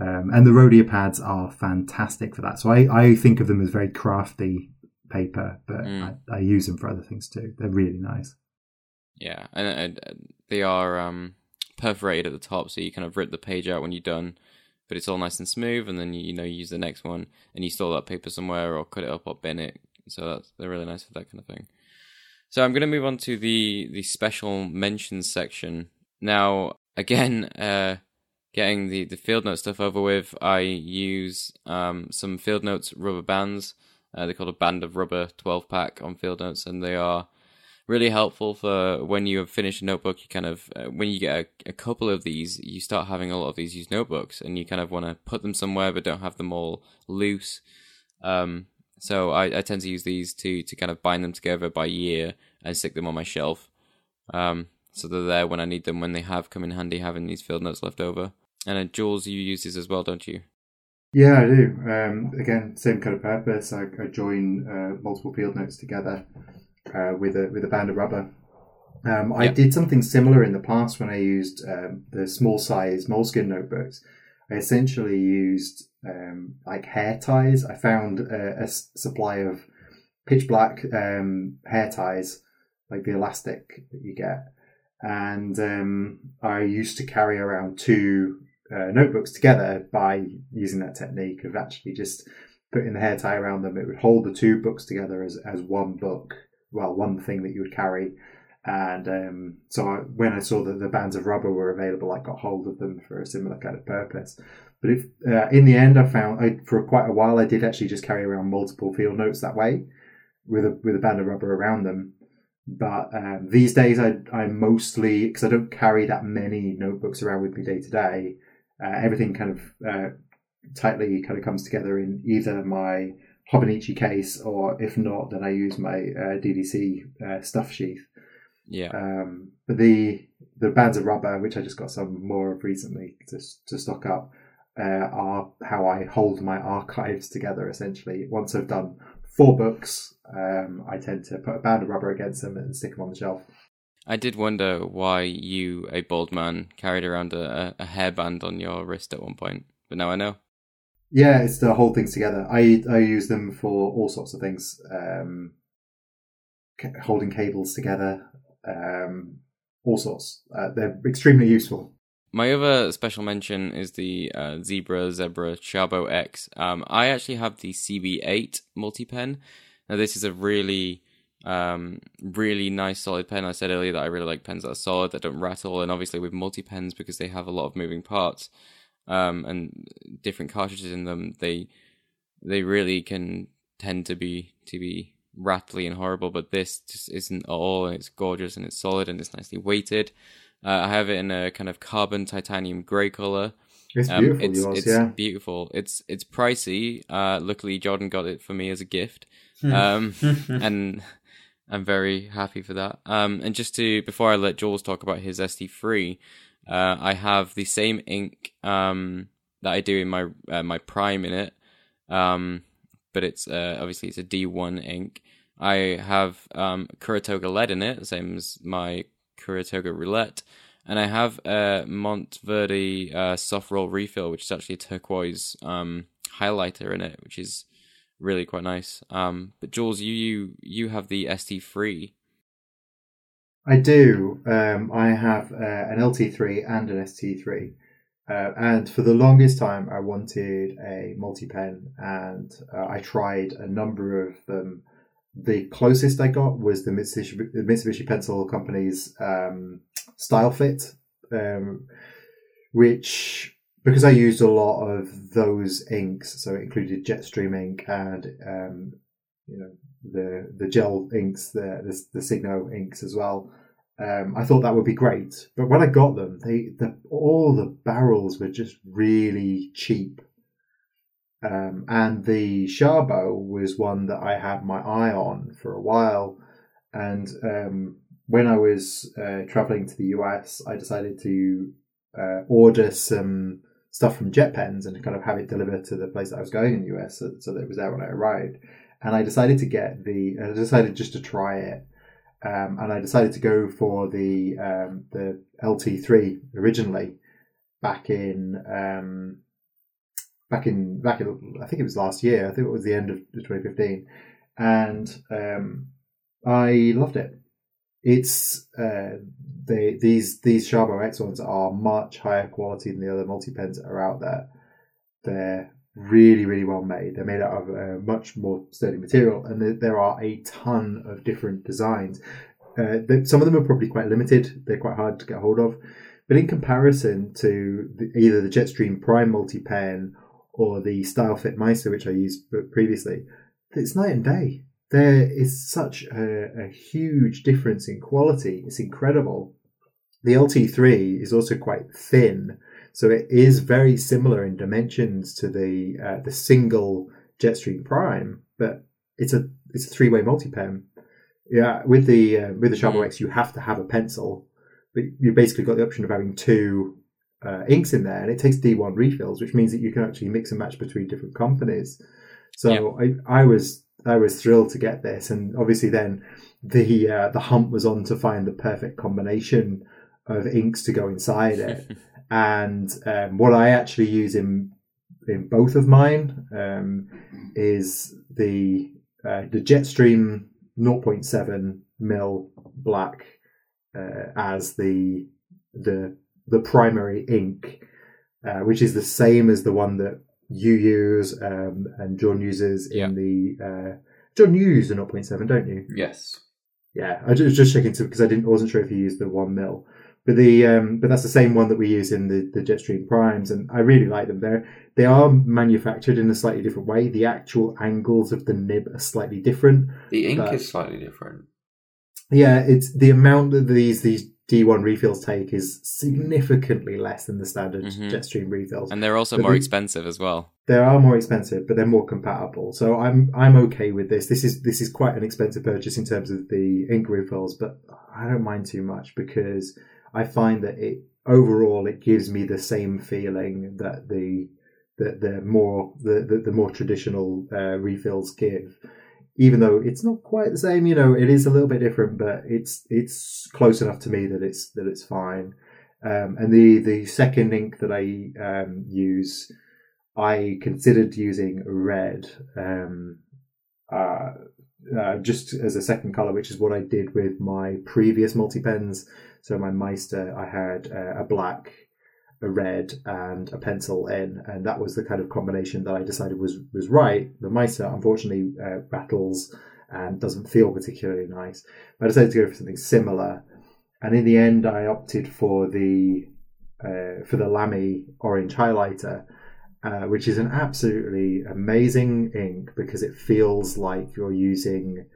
Um, and the Rhodia pads are fantastic for that. So I, I think of them as very crafty paper, but Mm. I, I use them for other things too. They're really nice. Yeah, and, and and they are um, perforated at the top, so you kind of rip the page out when you're done, but it's all nice and smooth. And then you, you know you use the next one, and you store that paper somewhere, or cut it up, or bin it. So that's they're really nice for that kind of thing. So I'm going to move on to the the special mentions section now. Again, uh, getting the the field note stuff over with, I use um, some field notes rubber bands. Uh, they're called a band of rubber 12 pack on field notes, and they are really helpful for when you have finished a notebook. You kind of uh, when you get a, a couple of these, you start having a lot of these used notebooks, and you kind of want to put them somewhere, but don't have them all loose. Um, so I, I tend to use these to to kind of bind them together by year and stick them on my shelf. Um, so they're there when I need them when they have come in handy having these field notes left over. And uh, Jules, you use these as well, don't you? Yeah, I do. Um, again, same kind of purpose. I, I join uh, multiple field notes together uh, with a with a band of rubber. Um, I Yeah. did something similar in the past when I used um, the small size Moleskine notebooks. I essentially used um, like hair ties. I found a, supply of pitch black um, hair ties, like the elastic that you get, and um, I used to carry around two uh, notebooks together by using that technique of actually just putting the hair tie around them. It would hold the two books together as, as one book, well, one thing that you would carry. And um, so I, when I saw that the bands of rubber were available, I got hold of them for a similar kind of purpose. But if uh, in the end, I found I, for quite a while I did actually just carry around multiple field notes that way, with a with a band of rubber around them. But um, these days, I I mostly because I don't carry that many notebooks around with me day to day. Everything kind of uh, tightly kind of comes together in either my Hobonichi case, or if not, then I use my uh, DDC uh, stuff sheath. Yeah. Um, but the the bands of rubber, which I just got some more of recently to to stock up, uh, are how I hold my archives together. Essentially, once I've done four books, um, I tend to put a band of rubber against them and stick them on the shelf. I did wonder why you, a bald man, carried around a, a hairband on your wrist at one point, but now I know. Yeah, it's to hold things together. I I use them for all sorts of things, um, holding cables together, um, all sorts. Uh, they're extremely useful. My other special mention is the uh, Zebra Zebra Sharbo X. Um, I actually have the CB8 multi pen. Now, this is a really, um, really nice solid pen. I said earlier that I really like pens that are solid, that don't rattle, and obviously with multi pens because they have a lot of moving parts um, and different cartridges in them, they they really can tend to be to be rattly and horrible. But this just isn't at all, and it's gorgeous and it's solid and it's nicely weighted. Uh, I have it in a kind of carbon titanium grey color. It's Um, beautiful, it's yours, it's yeah. beautiful. It's it's pricey. Uh, luckily, Jordan got it for me as a gift, um, and I'm very happy for that. Um, and just to before I let Jules talk about his ST3, uh, I have the same ink um, that I do in my uh, my Prime in it, um, but it's uh, obviously it's a D1 ink. I have um, Kuru Toga lead in it, same as my Kuru Toga roulette, and I have a Monteverde uh, soft roll refill, which is actually a turquoise um, highlighter in it, which is really quite nice. Um, but Jules, you you you have the ST3. I do. Um, I have uh, an LT3 and an ST3. Uh, and for the longest time, I wanted a multi pen, and uh, I tried a number of them. The closest I got was the Mitsubishi, Mitsubishi Pencil Company's um, Style Fit, um, which because I used a lot of those inks, so it included Jetstream ink and um, you know the the gel inks, the the, the Signo inks as well. Um, I thought that would be great, but when I got them, they the all the barrels were just really cheap. Um, and the Sharbo was one that I had my eye on for a while, and um, when I was uh, traveling to the US, I decided to uh, order some stuff from JetPens and kind of have it delivered to the place that I was going in the US, so, so that it was there when I arrived. And I decided to get the, I decided just to try it, um, and I decided to go for the um, the LT3 originally back in um, back in back in I think it was last year. I think it was the end of 2015, and um, I loved it. It's uh, they these these Sharbo X ones are much higher quality than the other multi pens that are out there. They're really really well made. They're made out of a much more sturdy material, and there, are a ton of different designs. Uh, the, some of them are probably quite limited. They're quite hard to get hold of, but in comparison to the, either the Jetstream Prime multi pen or the Style Fit Meister, which I used previously, it's night and day. There is such a, a huge difference in quality. It's incredible. The LT3 is also quite thin, so it is very similar in dimensions to the uh, the single Jetstream Prime, but it's a it's a three way multi pen. Yeah, with the uh, with the Sharbo Mm. X, you have to have a pencil, but you basically got the option of having two uh, inks in there, and it takes D1 refills, which means that you can actually mix and match between different companies. So I, I was I was thrilled to get this, and obviously then the uh, the hunt was on to find the perfect combination of inks to go inside it. and um, what I actually use in in both of mine um, is the uh, the Jetstream 0.7 mil black uh, as the the the primary ink, uh, which is the same as the one that you use um, and John uses Yeah. in the uh, John you use the 0.7, don't you? yes. Yeah, I was just checking to because I didn't wasn't sure if you used the one mil, but the um, but that's the same one that we use in the the Jetstream Primes, and I really like them. They're they are manufactured in a slightly different way. The actual angles of the nib are slightly different. The ink But- is slightly different. yeah, it's the amount that these these D1 refills take is significantly less than the standard Mhm. Jetstream refills. And they're also But more the- expensive as well. They are more expensive, but they're more compatible. So I'm I'm okay with this. This is this is quite an expensive purchase in terms of the ink refills, but I don't mind too much because I find that it overall it gives me the same feeling that the that the more the, the, the more traditional uh, refills give. Even though it's not quite the same, you know, it is a little bit different, but it's it's close enough to me that it's that it's fine. Um, and the the second ink that I um, use, I considered using red, um, uh, uh, just as a second color, which is what I did with my previous multi pens. So my Meister, I had uh, a black, a red, and a pencil in, and that was the kind of combination that I decided was was right. The Meister, unfortunately, uh, rattles and doesn't feel particularly nice. But I decided to go for something similar, and in the end, I opted for the uh, for the Lamy orange highlighter, uh, which is an absolutely amazing ink because it feels like you're using.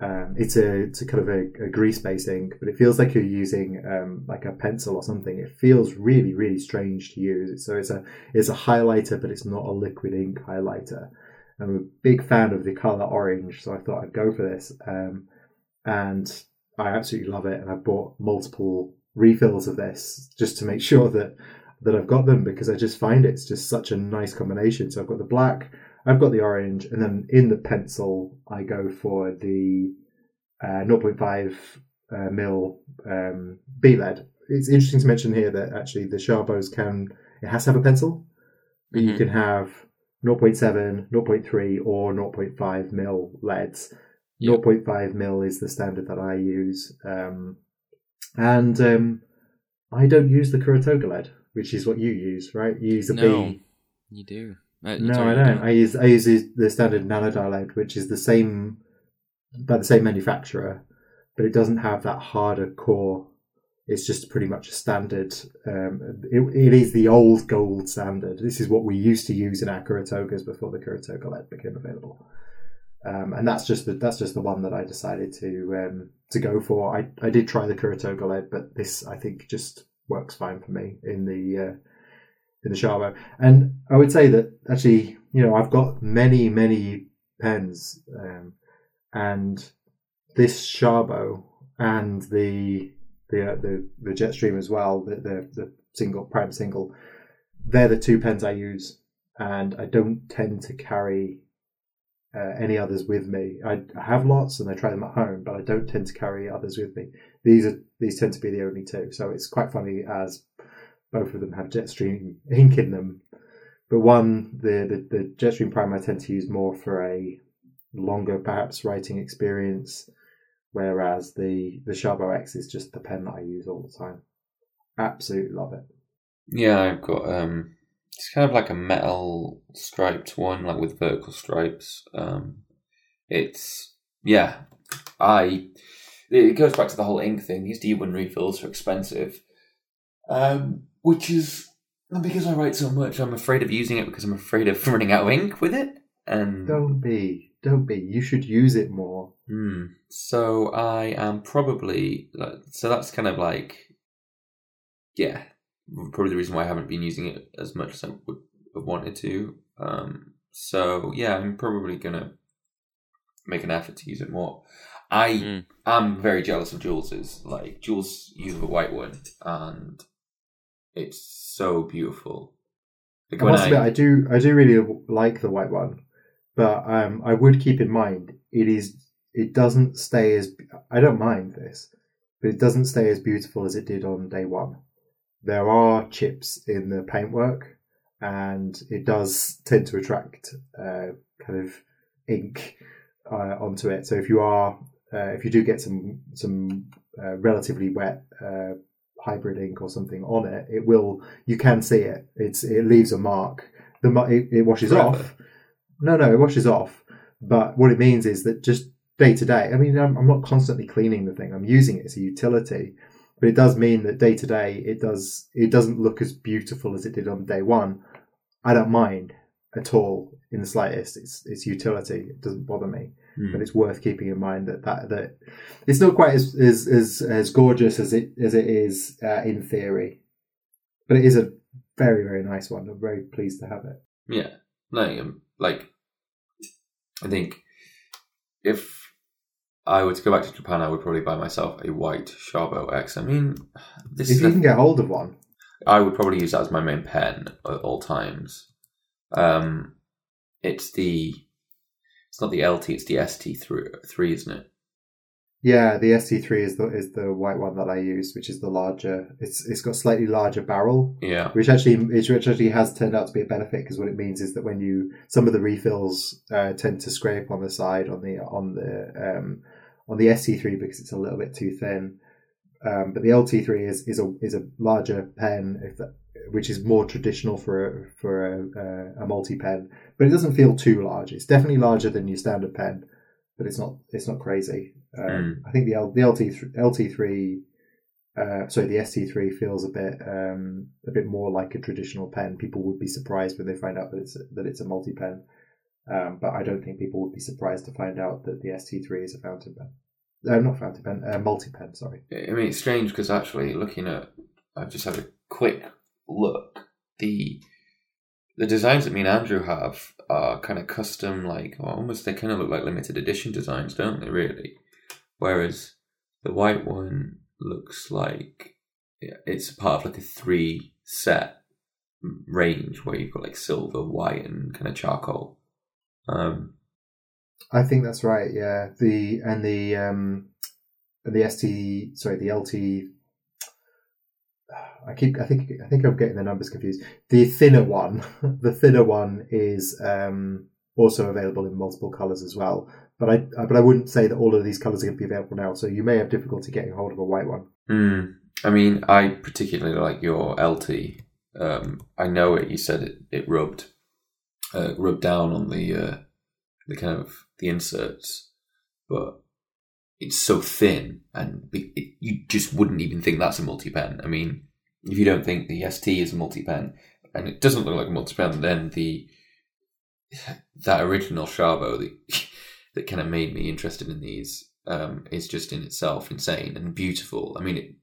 Um, it's a it's a kind of a, a grease based ink, but it feels like you're using um, like a pencil or something. It feels really really strange to use. So it's a it's a highlighter, but it's not a liquid ink highlighter. I'm a big fan of the color orange, so I thought I'd go for this. Um, and I absolutely love it, and I've bought multiple refills of this just to make sure that that I've got them because I just find it's just such a nice combination. So I've got the black, I've got the orange, and then in the pencil I go for the uh, 0.5 uh, mil um, B lead. It's interesting to mention here that actually the Sharbos can it has to have a pencil, but you Mhm. can have 0.7, 0.3, or 0.5 mil leads. Yep. 0.5 mil is the standard that I use. Um, and um, I don't use the Kuru Toga lead, which is what you use, right? You use a B. No, you do. Uh, No, I don't. I use I use the standard Nano Dia lead, which is the same by the same manufacturer, but it doesn't have that harder core. It's just pretty much a standard. Um, it, it is the old gold standard. This is what we used to use in our Kuru Togas before the Kuru Toga lead became available. Um, and that's just the that's just the one that I decided to um, to go for. I, I did try the Kuru Toga lead, but this I think just works fine for me in the uh, in the Sharbo. And I would say that actually, you know, I've got many many pens, um, and this Sharbo and the the uh, the the Jetstream as well, the, the the single prime single, they're the two pens I use, and I don't tend to carry uh, any others with me. I, I have lots and I try them at home, but I don't tend to carry others with me. These are these tend to be the only two, so it's quite funny as both of them have Jetstream ink in them. But one, the, the the Jetstream Prime, I tend to use more for a longer, perhaps writing experience, whereas the the Sharbo X is just the pen that I use all the time. Absolutely love it. Yeah, I've got um it's kind of like a metal striped one, like with vertical stripes. Um it's yeah. I it goes back to the whole ink thing. These D1 refills are expensive. Um which is because I write so much, I'm afraid of using it because I'm afraid of running out of ink with it. And Don't be, don't be. You should use it more. Hmm. So I am probably so that's kind of like yeah, probably the reason why I haven't been using it as much as I would have wanted to. Um. So yeah, I'm probably gonna make an effort to use it more. I Mm. am very jealous of Jules's. Like Jules uses a white one, and it's so beautiful. Like I must admit, I do, I do really like the white one, but um, I would keep in mind it is, it doesn't stay as. I don't mind this, but it doesn't stay as beautiful as it did on day one. There are chips in the paintwork, and it does tend to attract uh, kind of ink uh, onto it. So if you are, uh, if you do get some some uh, relatively wet uh, hybrid ink or something on it, it will you can see it. It's it leaves a mark. The it, it washes Forever. off. No, no, it washes off. But what it means is that just day to day. I mean, I'm, I'm not constantly cleaning the thing. I'm using it as a utility, but it does mean that day to day it does it doesn't look as beautiful as it did on day one. I don't mind at all in the slightest. It's it's utility. It doesn't bother me. Hmm. but it's worth keeping in mind that that, that it's not quite as as as, as gorgeous as it as it is uh, in theory, but it is a very very nice one. I'm very pleased to have it. Yeah, no, um, like I think if I were to go back to Japan, I would probably buy myself a white Sharbo X. I mean, this If is you a- can get hold of one, I would probably use that as my main pen at all times. Um, it's the it's not the LT, it's the ST three, three, isn't it? yeah, the ST3 is the is the white one that I use, which is the larger. It's it's got slightly larger barrel, Yeah, which actually which actually has turned out to be a benefit because what it means is that when you some of the refills uh, tend to scrape on the side on the on the um, on the SC3 because it's a little bit too thin. Um, but the LT3 is is a is a larger pen, if that, which is more traditional for a, for a, a, a multi pen, but it doesn't feel too large. It's definitely larger than your standard pen, but it's not it's not crazy. Um, I think the L, the LT LT3 uh, sorry, the ST3 feels a bit um, a bit more like a traditional pen. People would be surprised when they find out that it's a, that it's a multi pen, um, but I don't think people would be surprised to find out that the ST3 is a fountain pen. Uh, not fountain pen, uh, multi pen. Sorry. I mean it's strange because actually looking at, I've just had a quick look. The the designs that me and Andrew have are kind of custom, like or almost they kind of look like limited edition designs, don't they? Really, whereas the white one looks like it's part of like a three set range where you've got like silver, white, and kind of charcoal. Um, I think that's right. Yeah, the and the um, the ST sorry the LT. I keep I think I think I'm getting the numbers confused. The thinner one, the thinner one is um, also available in multiple colors as well. But I but I wouldn't say that all of these colors are going to be available now. So you may have difficulty getting hold of a white one. Hmm. I mean, I particularly like your LT. Um, I know it. You said it, it rubbed, uh, rubbed down on the uh, the kind of the inserts, but it's so thin, and it, you just wouldn't even think that's a multi pen. I mean, if you don't think the ST is a multi pen, and it doesn't look like a multi pen, then the that original Sharbo that that kind of made me interested in these um, is just in itself insane and beautiful. I mean, it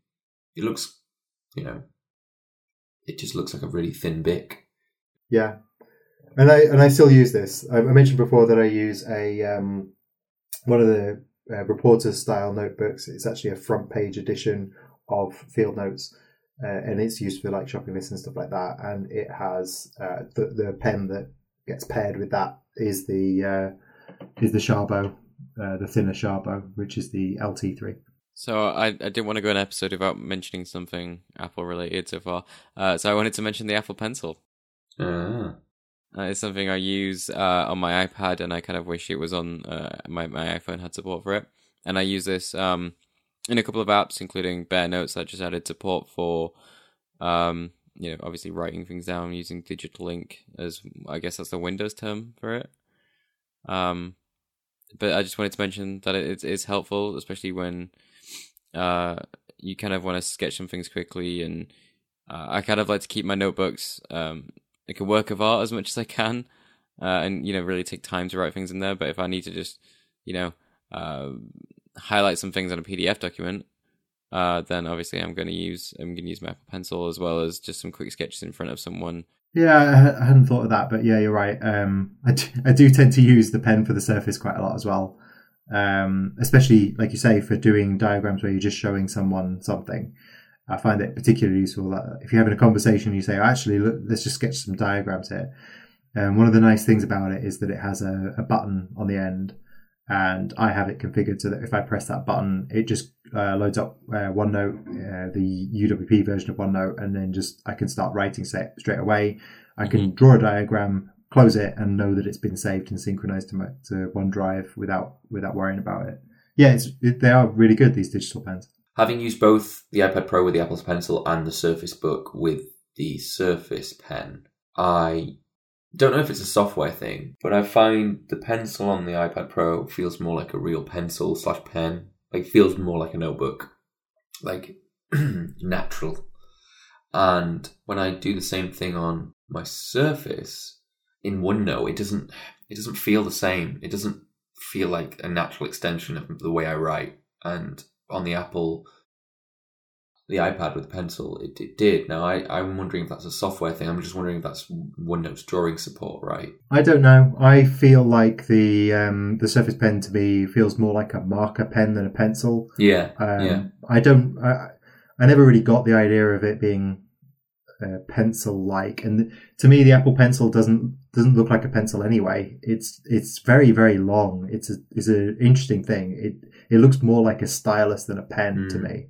it looks, you know, it just looks like a really thin bic. Yeah, and I and I still use this. I, mentioned before that I use a um, one of the uh, reporters style notebooks. It's actually a front page edition of Field Notes, uh, and it's used for like shopping lists and stuff like that. And it has uh, the the pen that gets paired with that is the uh, is the Sharbo, uh, the thinner Sharbo, which is the LT3. So I, I didn't want to go an episode without mentioning something Apple related so far. Uh, so I wanted to mention the Apple Pencil. Ah. Uh, it's something I use uh, on my iPad, and I kind of wish it was on uh, my my iPhone had support for it. And I use this um, in a couple of apps, including Bear Notes. I just added support for, um, you know, obviously writing things down using Digital Ink, as I guess that's the Windows term for it. Um, but I just wanted to mention that it, it's it's helpful, especially when uh, you kind of want to sketch some things quickly, and uh, I kind of like to keep my notebooks um, like a work of art as much as I can, uh, and you know really take time to write things in there. But if I need to just you know uh, highlight some things on a PDF document, uh, then obviously I'm going to use I'm going to use my Apple Pencil as well as just some quick sketches in front of someone. Yeah, I, hadn't thought of that, but yeah, you're right. Um, I, do, I do tend to use the pen for the surface quite a lot as well. Um, especially like you say for doing diagrams where you're just showing someone something. I find it particularly useful that if you're having a conversation, you say, "Actually, look, let's just sketch some diagrams here." Um, one of the nice things about it is that it has a, a button on the end, and I have it configured so that if I press that button, it just uh, loads up uh, OneNote, uh, the UWP version of OneNote, and then just I can start writing set straight away. I can draw a diagram, close it, and know that it's been saved and synchronized to, my, to OneDrive without without worrying about it. Yeah, it's, it, they are really good these digital pens. Having used both the iPad Pro with the Apple Pencil and the Surface Book with the Surface Pen, I don't know if it's a software thing, but I find the pencil on the iPad Pro feels more like a real pencil slash pen. Like feels more like a notebook, like natural. And when I do the same thing on my Surface in OneNote, it doesn't it doesn't feel the same. It doesn't feel like a natural extension of the way I write. And on the Apple, the iPad with the pencil, it, it did. Now I, I'm wondering if that's a software thing. I'm just wondering if that's OneNote's drawing support, right? I don't know. I feel like the um, the Surface Pen to me feels more like a marker pen than a pencil. Yeah, Um, yeah. I don't. I, I never really got the idea of it being uh, pencil like, and to me, the Apple Pencil doesn't doesn't look like a pencil anyway. It's it's very very long. It's a it's an interesting thing. It it looks more like a stylus than a pen to Mm. me.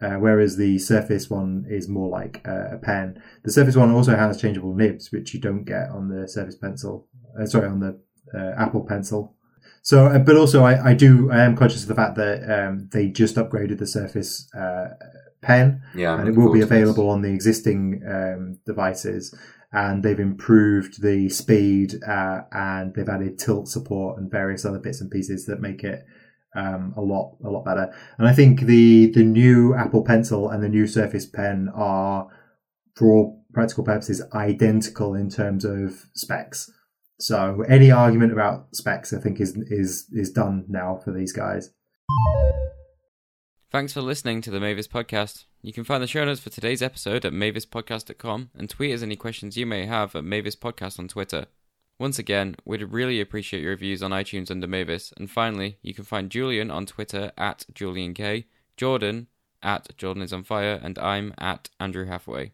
Uh, whereas the Surface one is more like uh, a pen. The Surface one also has changeable nibs, which you don't get on the Surface Pencil. Uh, sorry, on the uh, Apple Pencil. So, uh, but also I, I do, I am conscious of the fact that um, they just upgraded the Surface uh, Pen Yeah, I'm and it will be to this. available on the existing um, devices. And they've improved the speed uh, and they've added tilt support and various other bits and pieces that make it um, a lot a lot better. And I think the the new Apple Pencil and the new Surface Pen are, for all practical purposes, identical in terms of specs. So any argument about specs, I think, is is is done now for these guys. Thanks for listening to the Mavis Podcast. You can find the show notes for today's episode at mavispodcast.com and tweet us any questions you may have at Mavis Podcast on Twitter. Once again, we'd really appreciate your reviews on iTunes under Mavis. And finally, you can find Julian on Twitter at JulianK, Jordan at Jordan is on fire, and I'm at Andrew Halfway.